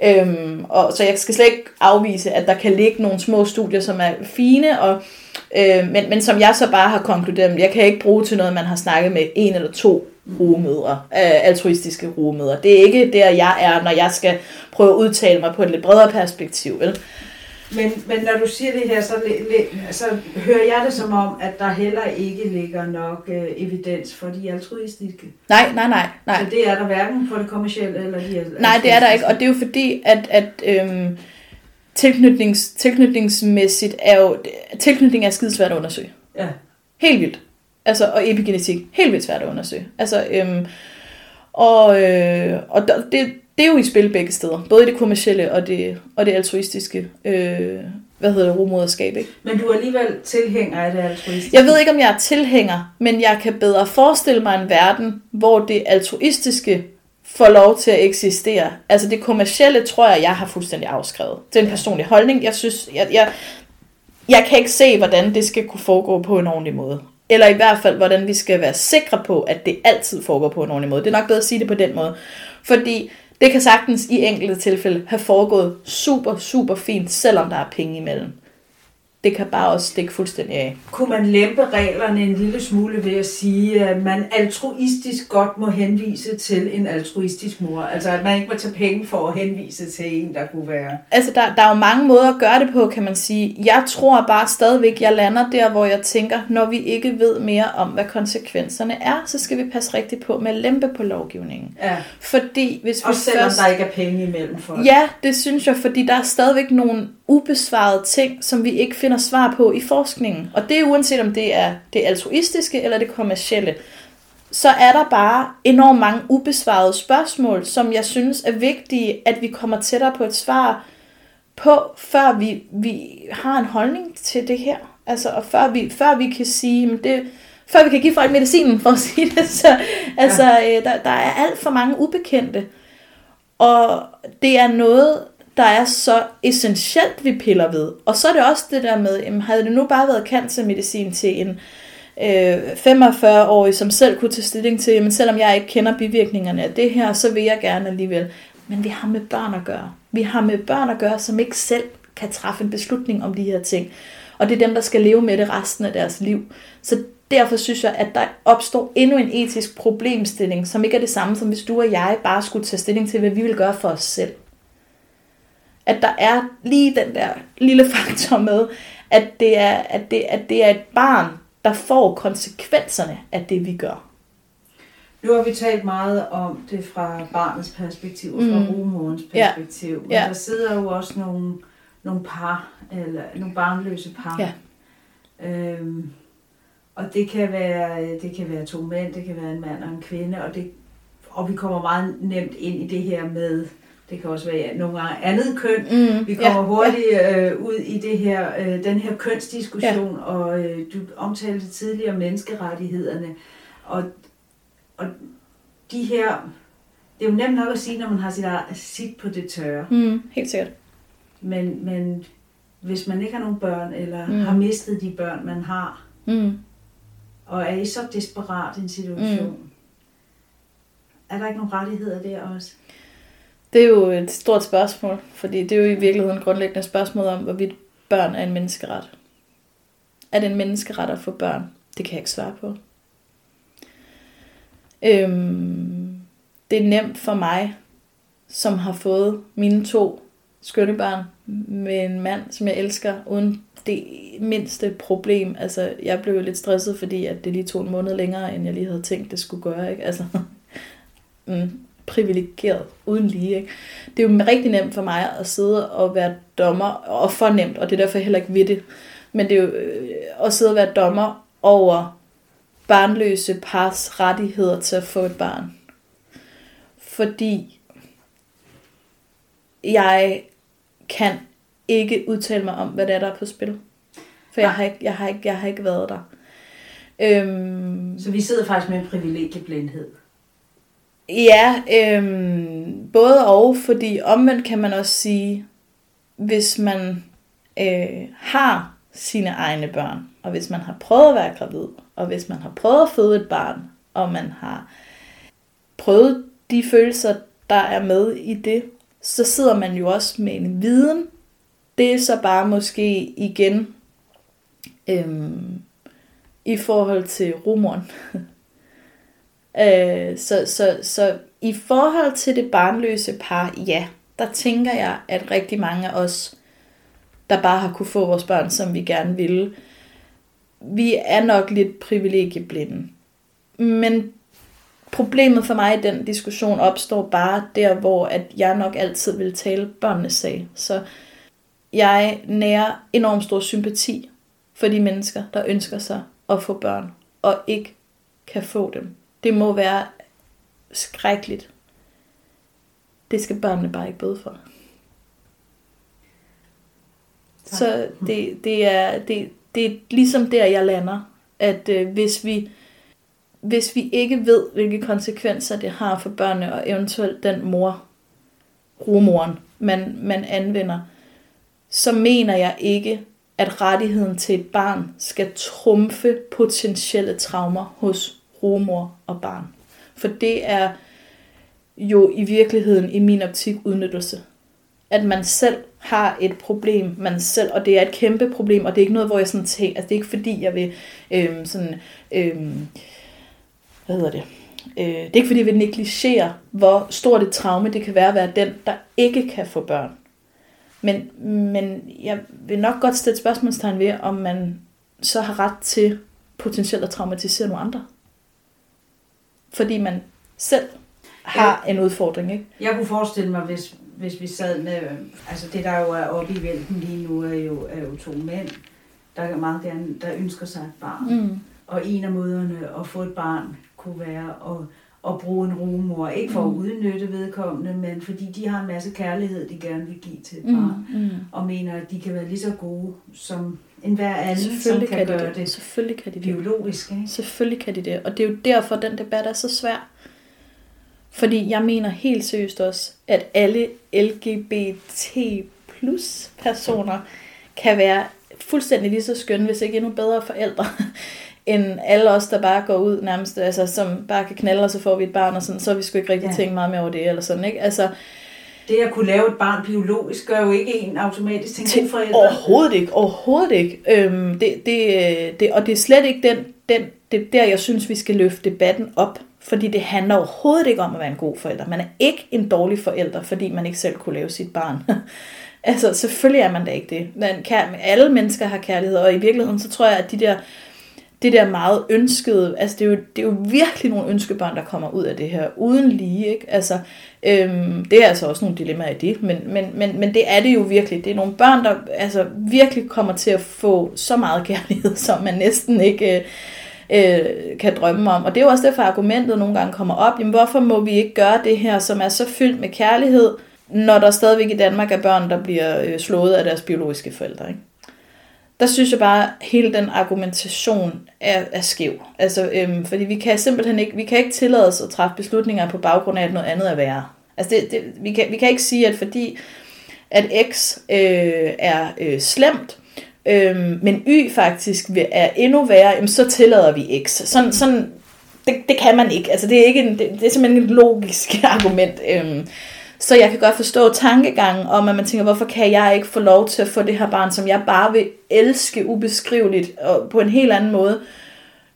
Øhm, og, så jeg skal slet ikke afvise, at der kan ligge nogle små studier, som er fine, og, øh, men, men som jeg så bare har konkluderet, jeg kan ikke bruge til noget, man har snakket med en eller to rugemødre, øh, altruistiske rugemødre. Det er ikke der, jeg er, når jeg skal prøve at udtale mig på et lidt bredere perspektiv. Vel? Men, men når du siger det her, så, så hører jeg det som om, at der heller ikke ligger nok øh, evidens for de altruistiske. Nej, nej, nej, nej. Så det er der hverken for det kommercielle eller de altruistiske. Nej, det er der ikke, og det er jo fordi, at, at øhm, tilknytnings, tilknytningsmæssigt er jo, tilknytning er skidesvært at undersøge. Ja. Helt vildt. Altså, og epigenetik, helt vildt svært at undersøge. Altså, øhm, Og, øh, og det, det er jo i spil begge steder. Både det kommercielle og det, og det altruistiske. Øh, hvad hedder det, rumoderskab, ikke? Men du er alligevel tilhænger af det altruistiske? Jeg ved ikke, om jeg er tilhænger, men jeg kan bedre forestille mig en verden, hvor det altruistiske får lov til at eksistere. Altså det kommercielle tror jeg, jeg har fuldstændig afskrevet. Det er en personlig holdning. Jeg synes, jeg, jeg, jeg kan ikke se, hvordan det skal kunne foregå på en ordentlig måde. Eller i hvert fald, hvordan vi skal være sikre på, at det altid foregår på en ordentlig måde. Det er nok bedre at sige det på den måde. Fordi det kan sagtens i enkelte tilfælde have foregået super, super fint, selvom der er penge imellem det kan bare også stikke fuldstændig af. Kunne man lempe reglerne en lille smule ved at sige, at man altruistisk godt må henvise til en altruistisk mor? Altså at man ikke må tage penge for at henvise til en, der kunne være... Altså der, der er jo mange måder at gøre det på, kan man sige. Jeg tror bare stadigvæk, jeg lander der, hvor jeg tænker, når vi ikke ved mere om, hvad konsekvenserne er, så skal vi passe rigtigt på med at lempe på lovgivningen. Ja. Fordi hvis vi Og selvom først... der ikke er penge imellem for Ja, det synes jeg, fordi der er stadigvæk nogle ubesvarede ting, som vi ikke finder svar på i forskningen. Og det er uanset om det er det altruistiske eller det kommercielle. Så er der bare enormt mange ubesvarede spørgsmål, som jeg synes er vigtige, at vi kommer tættere på et svar på, før vi, vi har en holdning til det her. Altså, og før vi, før vi kan sige, det, før vi kan give folk medicinen, for at sige det. Så, altså, ja. Øh, der, der er alt for mange ubekendte. Og det er noget, der er så essentielt, vi piller ved. Og så er det også det der med, jamen, havde det nu bare været cancermedicin til en øh, 45-årig, som selv kunne tage stilling til, jamen selvom jeg ikke kender bivirkningerne af det her, så vil jeg gerne alligevel. Men vi har med børn at gøre. Vi har med børn at gøre, som ikke selv kan træffe en beslutning om de her ting. Og det er dem, der skal leve med det resten af deres liv. Så derfor synes jeg, at der opstår endnu en etisk problemstilling, som ikke er det samme som hvis du og jeg bare skulle tage stilling til, hvad vi vil gøre for os selv at der er lige den der lille faktor med, at det er, at det, at det er et barn, der får konsekvenserne af det, vi gør. Nu har vi talt meget om det fra barnets perspektiv, og fra mm. rumorens perspektiv. Ja. Men ja. der sidder jo også nogle, nogle par, eller nogle barnløse par. Ja. Øhm, og det kan, være, det kan være to mænd, det kan være en mand og en kvinde, og, det, og vi kommer meget nemt ind i det her med det kan også være nogle gange andet køn. Mm, vi kommer ja, hurtigt ja. Øh, ud i det her, øh, den her kønsdiskussion, ja. og øh, du omtalte tidligere menneskerettighederne. Og, og de her, det er jo nemt nok at sige, når man har sit, sit på det tørre. Mm, helt sikkert. Men, men hvis man ikke har nogen børn, eller mm. har mistet de børn, man har, mm. og er i så desperat en situation, mm. er der ikke nogen rettigheder der også? Det er jo et stort spørgsmål, fordi det er jo i virkeligheden grundlæggende spørgsmål om, hvorvidt børn er en menneskeret. Er det en menneskeret at få børn? Det kan jeg ikke svare på. Øhm, det er nemt for mig, som har fået mine to skønne børn med en mand, som jeg elsker, uden det mindste problem. Altså, jeg blev lidt stresset, fordi at det lige tog en måned længere, end jeg lige havde tænkt, det skulle gøre. Ikke? Altså, mm, privilegeret uden lige. Ikke? Det er jo rigtig nemt for mig at sidde og være dommer, og fornemt, og det er derfor jeg heller ikke ved det, men det er jo øh, at sidde og være dommer over barnløse pars rettigheder til at få et barn. Fordi jeg kan ikke udtale mig om, hvad det er, der er på spil. For jeg har ikke, jeg har ikke, jeg har ikke været der. Øhm, Så vi sidder faktisk med en privilegieblindhed. Ja, øhm, både og, fordi omvendt kan man også sige, hvis man øh, har sine egne børn, og hvis man har prøvet at være gravid, og hvis man har prøvet at føde et barn, og man har prøvet de følelser, der er med i det, så sidder man jo også med en viden. Det er så bare måske igen øhm, i forhold til rumoren. Øh, så, så, så i forhold til det barnløse par, ja, der tænker jeg, at rigtig mange af os, der bare har kunne få vores børn, som vi gerne ville, vi er nok lidt privilegieblinde. Men problemet for mig i den diskussion opstår bare der, hvor at jeg nok altid vil tale børnenes sag. Så jeg nærer enormt stor sympati for de mennesker, der ønsker sig at få børn, og ikke kan få dem det må være skrækkeligt. Det skal børnene bare ikke bøde for. Tak. Så det, det, er, det, det er ligesom der, jeg lander. At øh, hvis, vi, hvis vi ikke ved, hvilke konsekvenser det har for børnene, og eventuelt den mor, rumoren, man, man anvender, så mener jeg ikke, at rettigheden til et barn skal trumfe potentielle traumer hos rumor og barn. For det er jo i virkeligheden i min optik udnyttelse. At man selv har et problem, man selv, og det er et kæmpe problem, og det er ikke noget, hvor jeg sådan tænker, altså det er ikke fordi, jeg vil øhm, sådan, øhm, hvad hedder det, øh, det er ikke fordi, jeg vil negligere, hvor stort et traume det kan være at være den, der ikke kan få børn. Men, men jeg vil nok godt stille spørgsmålstegn ved, om man så har ret til potentielt at traumatisere nogle andre. Fordi man selv har en udfordring, ikke? Jeg kunne forestille mig, hvis, hvis vi sad med... Altså det, der jo er oppe i vælten lige nu, er jo, er jo to mænd, der meget gerne, der ønsker sig et barn. Mm. Og en af måderne at få et barn kunne være at, at bruge en rumor. Ikke for at Mm. udnytte vedkommende, men fordi de har en masse kærlighed, de gerne vil give til et Mm. barn. Mm. Og mener, at de kan være lige så gode som enhver anden, som kan, kan de gøre det. det Selvfølgelig kan de det. biologisk. Ikke? Selvfølgelig kan de det. Og det er jo derfor, den debat er så svær. Fordi jeg mener helt seriøst også, at alle LGBT plus personer kan være fuldstændig lige så skønne, hvis ikke endnu bedre forældre, end alle os, der bare går ud nærmest, altså som bare kan knalde, og så får vi et barn, og sådan, så har vi sgu ikke rigtig Ja. tænkt meget mere over det, eller sådan, ikke? Altså, Det at kunne lave et barn biologisk, gør jo ikke en automatisk til til god forælder. overhovedet ikke, overhovedet ikke. Øhm, det, det, det, og det er slet ikke den, den, det er der, jeg synes, vi skal løfte debatten op. Fordi det handler overhovedet ikke om at være en god forælder. Man er ikke en dårlig forælder, fordi man ikke selv kunne lave sit barn. altså, selvfølgelig er man da ikke det. Men kær, alle mennesker har kærlighed, og i virkeligheden, så tror jeg, at de der, det der meget ønskede, altså det er, jo, det er jo virkelig nogle ønskebørn, der kommer ud af det her, uden lige, ikke? Altså, øhm, det er altså også nogle dilemmaer i det, men, men, men, men det er det jo virkelig. Det er nogle børn, der altså, virkelig kommer til at få så meget kærlighed, som man næsten ikke... Øh, øh, kan drømme om. Og det er jo også derfor, argumentet nogle gange kommer op. Jamen, hvorfor må vi ikke gøre det her, som er så fyldt med kærlighed, når der stadigvæk i Danmark er børn, der bliver øh, slået af deres biologiske forældre? Ikke? Der synes jeg bare, at hele den argumentation er, er skæv. Altså, øhm, fordi vi kan simpelthen ikke, vi kan ikke tillade os at træffe beslutninger på baggrund af, at noget andet er værre. Altså, det, det, vi, kan, vi kan ikke sige, at fordi at X øh, er øh, slemt, øh, men Y faktisk er endnu værre, jamen, så tillader vi X. Sådan, sådan, det, det kan man ikke. Altså, det, er ikke en, det, det er simpelthen et logisk argument. Øh, så jeg kan godt forstå tankegangen om, at man tænker, hvorfor kan jeg ikke få lov til at få det her barn, som jeg bare vil elske ubeskriveligt og på en helt anden måde,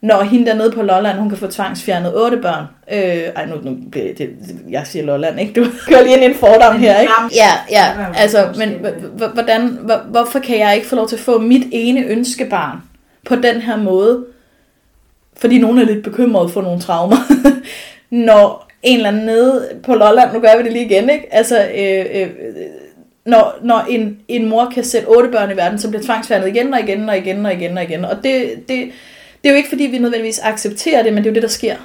når hende dernede på Lolland, hun kan få tvangsfjernet otte børn. Øh, ej, nu, nu bliver det, jeg siger Lolland, ikke? Du kører lige ind i en fordom her, ikke? Ja, det ja, altså, men det. hvordan, hvorfor kan jeg ikke få lov til at få mit ene ønskebarn på den her måde? Fordi nogen er lidt bekymrede for nogle traumer. når en eller anden nede på Lolland, nu gør vi det lige igen, ikke? Altså, øh, øh, når, når en, en mor kan sætte otte børn i verden, så bliver tvangsfjernet igen og igen og igen og igen og igen. Og det, det, det er jo ikke, fordi vi nødvendigvis accepterer det, men det er jo det, der sker.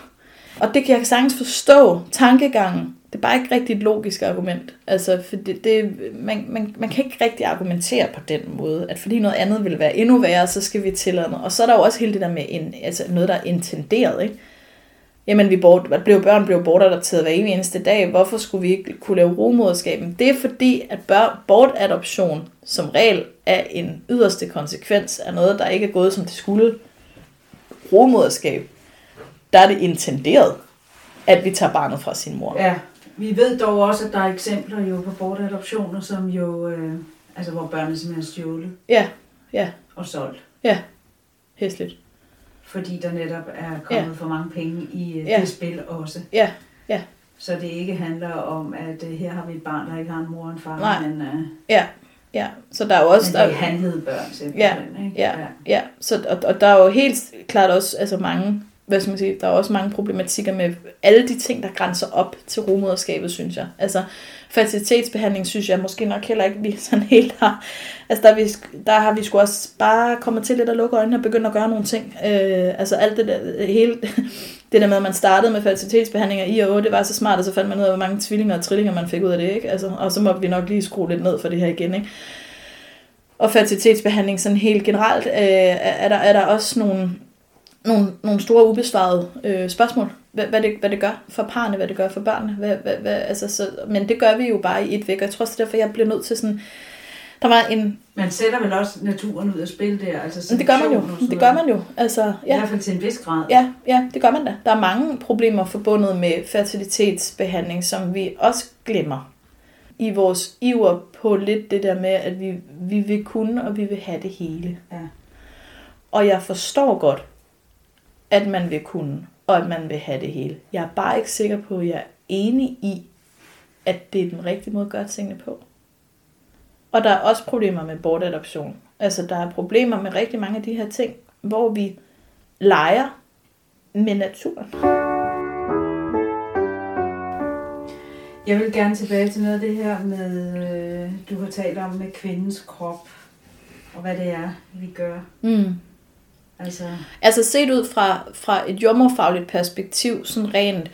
Og det kan jeg sagtens forstå, tankegangen. Det er bare ikke rigtig et logisk argument. Altså, for det, det, man, man, man kan ikke rigtig argumentere på den måde, at fordi noget andet vil være endnu værre, så skal vi tillade noget. Og så er der jo også hele det der med en, altså noget, der er intenderet, ikke? Jamen, vi bort, blev børn blev bortadopteret hver eneste dag. Hvorfor skulle vi ikke kunne lave rumoderskab? Det er fordi, at børn, bortadoption som regel er en yderste konsekvens af noget, der ikke er gået, som det skulle. Rumoderskab, der er det intenderet, at vi tager barnet fra sin mor. Ja, vi ved dog også, at der er eksempler jo på bortadoptioner, som jo, øh, altså hvor børnene simpelthen er stjålet Ja, ja, og solgt. ja. Hæsligt. Fordi der netop er kommet Ja. for mange penge i øh, Ja. det spil også. Ja, ja, Så det ikke handler om, at øh, her har vi et barn, der ikke har en mor og en far, Nej. men, øh, ja, ja. Så der er jo også... men det er handlede børn simpelthen. ikke? Ja, ja. Så, og, og der er jo helt klart også altså mange, hvad skal man sige, der er også mange problematikker med alle de ting, der grænser op til rumoderskabet, synes jeg. Altså, fertilitetsbehandling synes jeg måske nok heller ikke, vi sådan helt har... Altså, der, vi, der har vi sgu også bare kommet til lidt at lukke øjnene og begynde at gøre nogle ting. Øh, altså, alt det der, hele... det der med, at man startede med fertilitetsbehandlinger i og 8, det var så smart, og så fandt man ud af, hvor mange tvillinger og trillinger man fik ud af det, ikke? Altså, og så må vi nok lige skrue lidt ned for det her igen, ikke? Og fertilitetsbehandling sådan helt generelt, øh, er, der, er der også nogle, nogle, nogle store ubesvarede øh, spørgsmål, hvad, hvad, det, hvad det gør for parerne, hvad det gør for børnene. Hvad, hvad, hvad, altså, så, men det gør vi jo bare i et væk, og jeg tror også, er derfor, jeg bliver nødt til sådan... Der var en... Man sætter vel også naturen ud af spil der? Altså Men det gør man jo. Det gør man jo. Altså, ja. I hvert fald til en vis grad. Ja, ja, det gør man da. Der er mange problemer forbundet med fertilitetsbehandling, som vi også glemmer i vores iver på lidt det der med, at vi, vi vil kunne, og vi vil have det hele. Ja. Og jeg forstår godt, at man vil kunne, og at man vil have det hele. Jeg er bare ikke sikker på, at jeg er enig i, at det er den rigtige måde at gøre tingene på. Og der er også problemer med bortadoption. Altså, der er problemer med rigtig mange af de her ting, hvor vi leger med naturen. Jeg vil gerne tilbage til noget af det her med, øh, du har talt om med kvindens krop, og hvad det er, vi gør. Mm. Altså, Altså set ud fra, fra et jommerfagligt perspektiv, sådan rent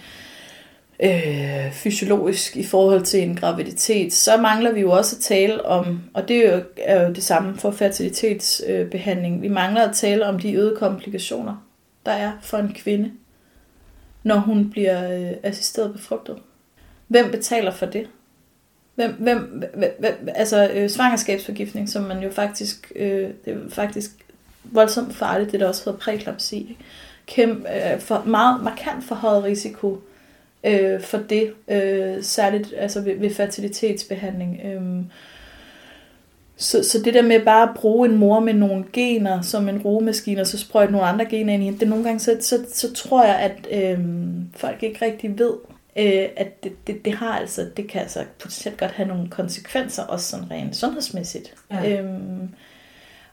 øh, fysiologisk i forhold til en graviditet, så mangler vi jo også at tale om, og det er jo, er jo det samme for fertilitetsbehandling, øh, vi mangler at tale om de øgede komplikationer, der er for en kvinde, når hun bliver øh, assisteret befrugtet. Hvem betaler for det? Hvem, hvem, hvem, hvem altså øh, svangerskabsforgiftning, som man jo faktisk, øh, det er faktisk voldsomt farligt, det der også hedder præeklampsi. Ikke? Kæm, øh, for, meget markant forhøjet risiko øh, for det, øh, særligt altså ved, ved fertilitetsbehandling. Øh, så, så det der med bare at bruge en mor med nogle gener som en rugemaskine, og så sprøjte nogle andre gener ind i hende, det nogle gange, så, så, så tror jeg, at øh, folk ikke rigtig ved, øh, at det, det, det har altså, det kan altså potentielt godt have nogle konsekvenser, også sådan rent sundhedsmæssigt. Ja. Øhm,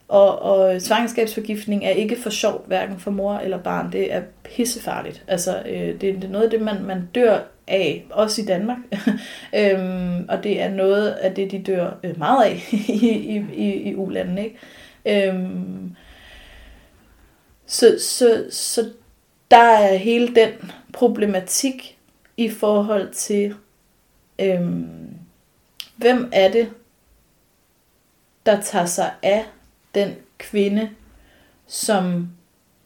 og, og svangerskabsforgiftning er ikke for sjov, hverken for mor eller barn. Det er pissefarligt. Altså, øh, det, det er noget af det, man, man dør af, også i Danmark. øhm, og det er noget af det, de dør øh, meget af i, i, i, i ulandene. Ikke? Øhm, så, så, så der er hele den problematik i forhold til, øhm, hvem er det, der tager sig af den kvinde, som,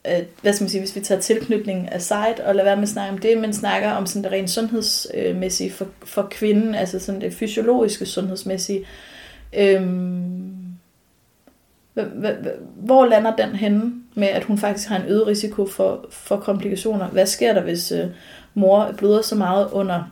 øh, hvad skal man sige, hvis vi tager tilknytningen af site, og lader være med at snakke om det, men snakker om sådan det rent sundhedsmæssige for, for kvinden, altså sådan det fysiologiske sundhedsmæssige. Øhm, hvor lander den henne med, at hun faktisk har en øget risiko for, for komplikationer? Hvad sker der, hvis øh, mor bløder så meget under,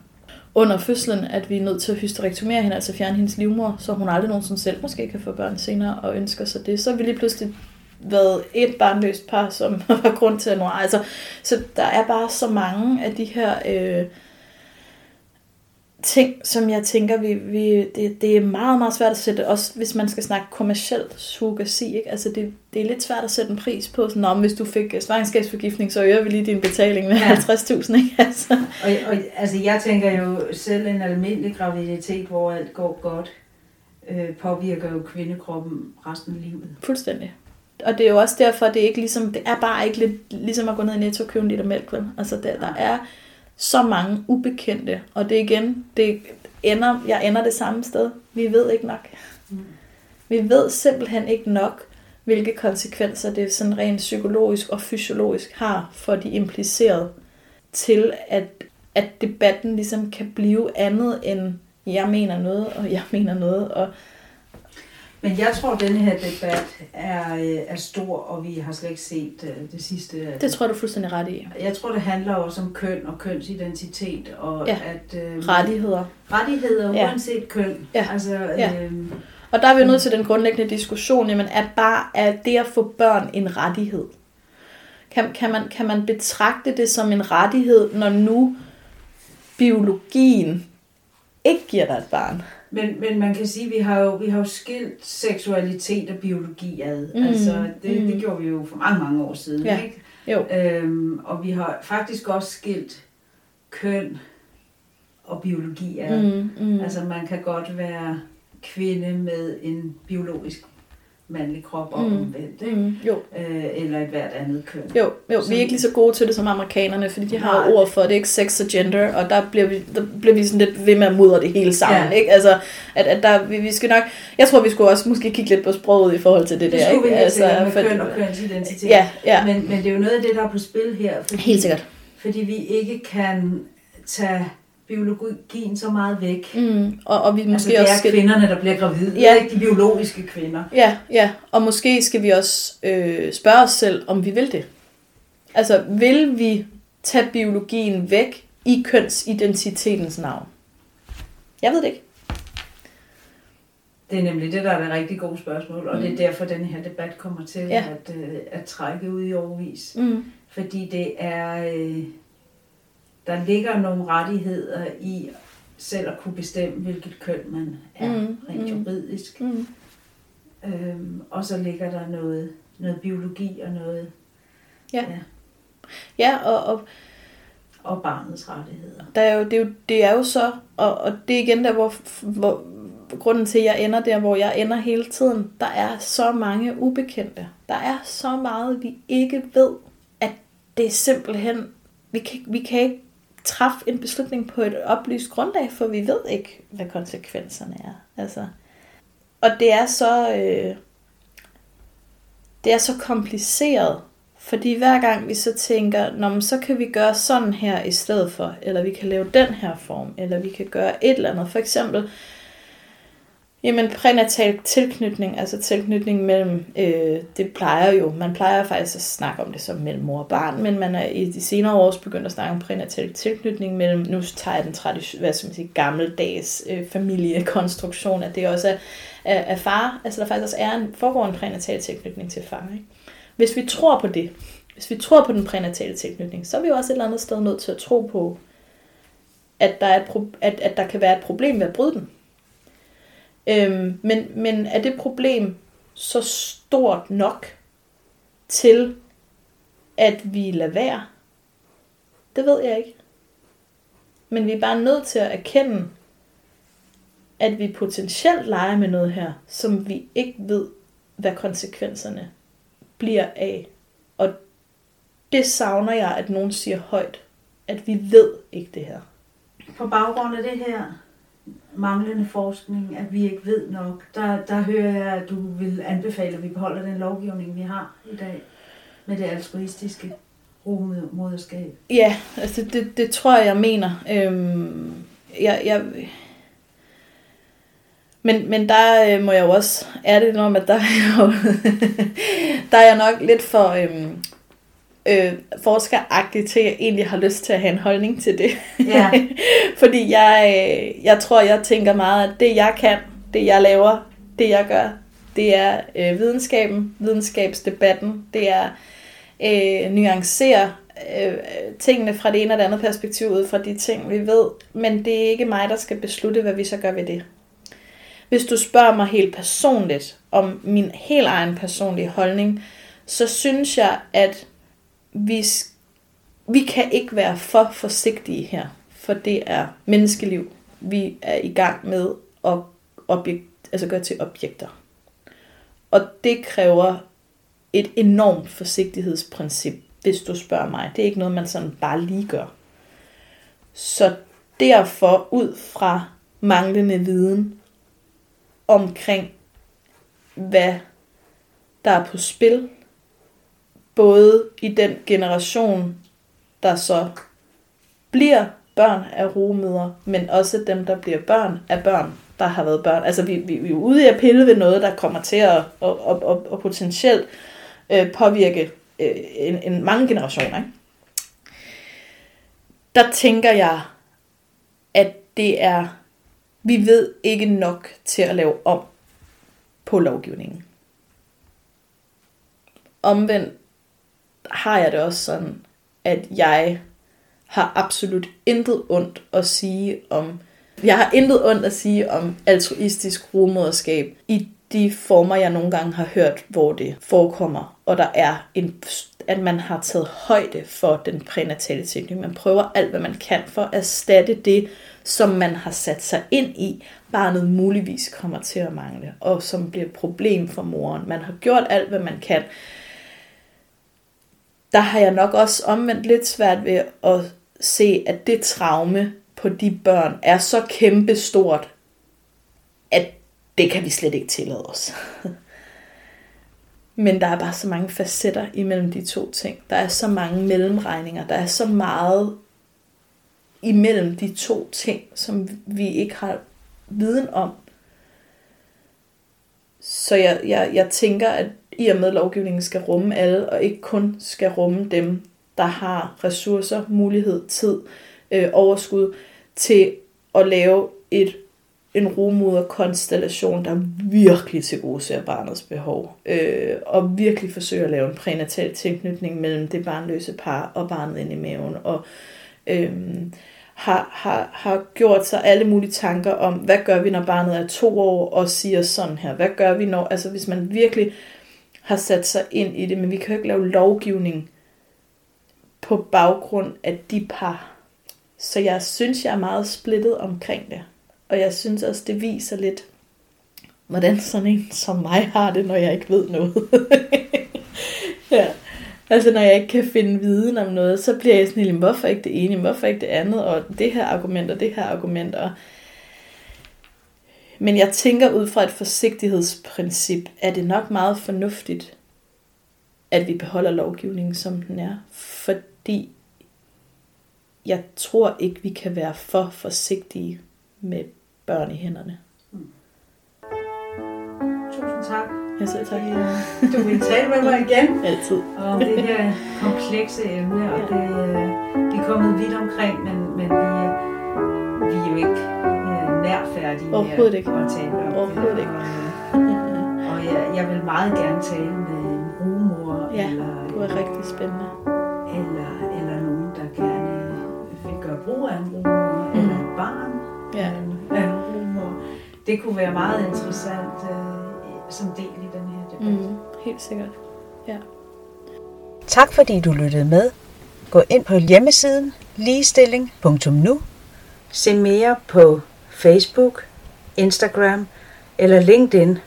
under fødslen, at vi er nødt til at hysterektomere hende, altså fjerne hendes livmor, så hun aldrig nogensinde selv måske kan få børn senere og ønsker sig det. Så er vi lige pludselig været et barnløst par, som var grund til at nå. Altså, så der er bare så mange af de her øh, ting, som jeg tænker, vi, vi, det, det er meget, meget svært at sætte, også hvis man skal snakke kommercielt surrogasi, ikke? Altså det, det er lidt svært at sætte en pris på, sådan, om hvis du fik svangerskabsforgiftning, så øger vi lige din betaling med Ja. 50.000, ikke? Altså, og, og, altså, jeg tænker jo selv en almindelig graviditet, hvor alt går godt, øh, påvirker jo kvindekroppen resten af livet. fuldstændig. Og det er jo også derfor, det er ikke ligesom, det er bare ikke lidt ligesom at gå ned i Netto og købe en liter mælk, vel? Altså der, der er så mange ubekendte, og det igen, det ender, jeg ender det samme sted. Vi ved ikke nok. Mm. Vi ved simpelthen ikke nok, hvilke konsekvenser det sådan rent psykologisk og fysiologisk har for de implicerede, til at, at debatten ligesom kan blive andet end, jeg mener noget, og jeg mener noget, og Men jeg tror, at denne her debat er, øh, er stor, og vi har slet ikke set øh, det sidste. af det tror du fuldstændig ret i. Jeg tror, det handler også om køn og kønsidentitet, og Ja. at øh, Rettigheder. rettigheder Ja. uanset køn. Ja. Altså, Ja. øh, Og der er vi nødt til den grundlæggende diskussion, jamen er bare er det at få børn en rettighed? Kan, kan, man, kan man betragte det som en rettighed, når nu biologien ikke giver dig et barn? Men, men man kan sige, at vi har jo, vi har jo skilt seksualitet og biologi ad. Mm, altså, det, mm. det gjorde vi jo for mange, mange år siden. Ja. Ikke? Jo. Øhm, og vi har faktisk også skilt køn og biologi ad. Mm, mm. Altså man kan godt være kvinde med en biologisk mandlig krop og Mm. omvendt, ikke? Mm, jo, Øh, eller et hvert andet køn. jo, jo, Så- vi er ikke lige så gode til det som amerikanerne, fordi de har Nej. ord for det, ikke sex og gender, og der bliver vi, der bliver vi sådan lidt ved med at mudre det hele sammen, Ja. ikke? Altså, at, at der, vi, vi skal nok, jeg tror, vi skulle også måske kigge lidt på sproget i forhold til det, Det der, skulle vi ikke? altså, med for- køn og kønsidentitet. Ja, ja, Men, men det er jo noget af det, der er på spil her, fordi, helt sikkert. fordi vi ikke kan tage biologien så meget væk. Mm, og, og vi måske altså, det også er skal... kvinderne, der bliver gravide, Ja. ikke de biologiske kvinder. Ja, ja, og måske skal vi også øh, spørge os selv, om vi vil det. Altså, vil vi tage biologien væk i kønsidentitetens navn? Jeg ved det ikke. Det er nemlig det, der er det rigtig gode spørgsmål, og mm. det er derfor, den her debat kommer til ja. at, øh, at trække ud i overvis. Mm. Fordi det er, øh, der ligger nogle rettigheder i selv at kunne bestemme, hvilket køn man er, Mm, rent mm. juridisk. Mm. Øhm, og så ligger der noget, noget biologi og noget Ja. Ja, og, og og barnets rettigheder. der er jo, det, er jo, det er jo så, og, og det er igen der, hvor, hvor grunden til, at jeg ender der, hvor jeg ender hele tiden, der er så mange ubekendte. Der er så meget, vi ikke ved, at det er simpelthen, vi kan, vi kan ikke træffe en beslutning på et oplyst grundlag, for vi ved ikke, hvad konsekvenserne er. Altså. Og det er så, øh, det er så kompliceret, fordi hver gang vi så tænker, Nå, men så kan vi gøre sådan her i stedet for, eller vi kan lave den her form, eller vi kan gøre et eller andet. For eksempel, jamen prænatal tilknytning, altså tilknytning mellem, øh, det plejer jo, man plejer faktisk at snakke om det som mellem mor og barn, men man er i de senere år også begyndt at snakke om prænatal tilknytning mellem, nu tager jeg den tradition, hvad skal man sige, gammeldags øh, familiekonstruktion, at det også er, er, er far, altså der faktisk også er en, foregår en prænatal tilknytning til far, ikke? Hvis vi tror på det, hvis vi tror på den prænatale tilknytning, så er vi jo også et eller andet sted nødt til at tro på, at der, er et pro- at, at der kan være et problem ved at bryde den. Øhm, men, men er det problem så stort nok til, at vi lader være? Det ved jeg ikke. Men vi er bare nødt til at erkende, at vi potentielt leger med noget her, som vi ikke ved, hvad konsekvenserne bliver af. Og det savner jeg, at nogen siger højt, at vi ved ikke det her. På baggrund af det her manglende forskning, at vi ikke ved nok, der, der hører jeg, at du vil anbefale, at vi beholder den lovgivning, vi har i dag, med det altruistiske rumoderskab. Ja, altså det, det tror jeg, jeg mener. Øhm, jeg, jeg, men, men der øh, må jeg jo også ærligt om, at der er, jo, der er jeg nok lidt for øhm, øh, forskeragtig til, at jeg egentlig har lyst til at have en holdning til det. Ja. Fordi jeg, øh, jeg tror, jeg tænker meget, at det jeg kan, det jeg laver, det jeg gør, det er øh, videnskaben, videnskabsdebatten, det er øh, nuancere øh, tingene fra det ene og det andet perspektiv ud fra de ting, vi ved. Men det er ikke mig, der skal beslutte, hvad vi så gør ved det. Hvis du spørger mig helt personligt om min helt egen personlige holdning, så synes jeg, at vi, vi kan ikke være for forsigtige her, for det er menneskeliv, vi er i gang med at objekt, altså gøre til objekter. Og det kræver et enormt forsigtighedsprincip, hvis du spørger mig. Det er ikke noget, man sådan bare lige gør. Så derfor, ud fra manglende viden omkring, hvad der er på spil, både i den generation, der så bliver børn af rumøder, men også dem, der bliver børn af børn, der har været børn. Altså, vi, vi, vi er ude i at pille ved noget, der kommer til at, at, at, at, at potentielt øh, påvirke øh, en, en mange generationer. Ikke? Der tænker jeg, at det er, vi ved ikke nok til at lave om på lovgivningen. Omvendt har jeg det også sådan, at jeg har absolut intet ondt at sige om, jeg har intet ondt at sige om altruistisk rumoderskab i de former, jeg nogle gange har hørt, hvor det forekommer, og der er en, at man har taget højde for den prænatale tænkning. Man prøver alt, hvad man kan for at erstatte det, som man har sat sig ind i, barnet muligvis kommer til at mangle, og som bliver et problem for moren. Man har gjort alt, hvad man kan. Der har jeg nok også omvendt lidt svært ved at se, at det traume på de børn er så kæmpestort, at det kan vi slet ikke tillade os. Men der er bare så mange facetter imellem de to ting. Der er så mange mellemregninger. Der er så meget imellem de to ting, som vi ikke har viden om. Så jeg, jeg, jeg tænker, at i og med at lovgivningen skal rumme alle, og ikke kun skal rumme dem, der har ressourcer, mulighed, tid, øh, overskud til at lave et en rumoderkonstellation, der virkelig til gode ser barnets behov, øh, og virkelig forsøger at lave en prænatal tilknytning mellem det barnløse par og barnet inde i maven, og øh, har, har, har gjort sig alle mulige tanker om, hvad gør vi, når barnet er to år, og siger sådan her, hvad gør vi, når, altså hvis man virkelig har sat sig ind i det, men vi kan jo ikke lave lovgivning på baggrund af de par. Så jeg synes, jeg er meget splittet omkring det. Og jeg synes også, det viser lidt, hvordan sådan en som mig har det, når jeg ikke ved noget. ja. Altså når jeg ikke kan finde viden om noget, så bliver jeg sådan hvorfor ikke det ene, hvorfor ikke det andet, og det her argument og det her argument. Og... Men jeg tænker ud fra et forsigtighedsprincip, er det nok meget fornuftigt, at vi beholder lovgivningen, som den er. Fordi jeg tror ikke, vi kan være for forsigtige med børn i hænderne. Mm. Tusind tak. Jeg selv tak. Du vil tale med mig igen. Altid. Og det her komplekse emne, og det, øh, vi er kommet vidt omkring, men, men vi, vi er jo ikke øh, nærfærdige Overhovedet ikke. at tale om Overhovedet ikke. Og, og jeg, jeg vil meget gerne tale med en rumor, ja, eller, det var rigtig spændende. Eller, eller nogen, der gerne vil gøre brug af en rumor, mm. eller et barn ja. af en rumor. Det kunne være meget interessant øh, som del i den her debat. Mm, helt sikkert. Ja. Tak fordi du lyttede med. Gå ind på hjemmesiden ligestilling.nu. Se mere på Facebook, Instagram eller LinkedIn.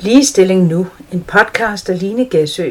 Ligestilling Nu, en podcast af Line Gæsø.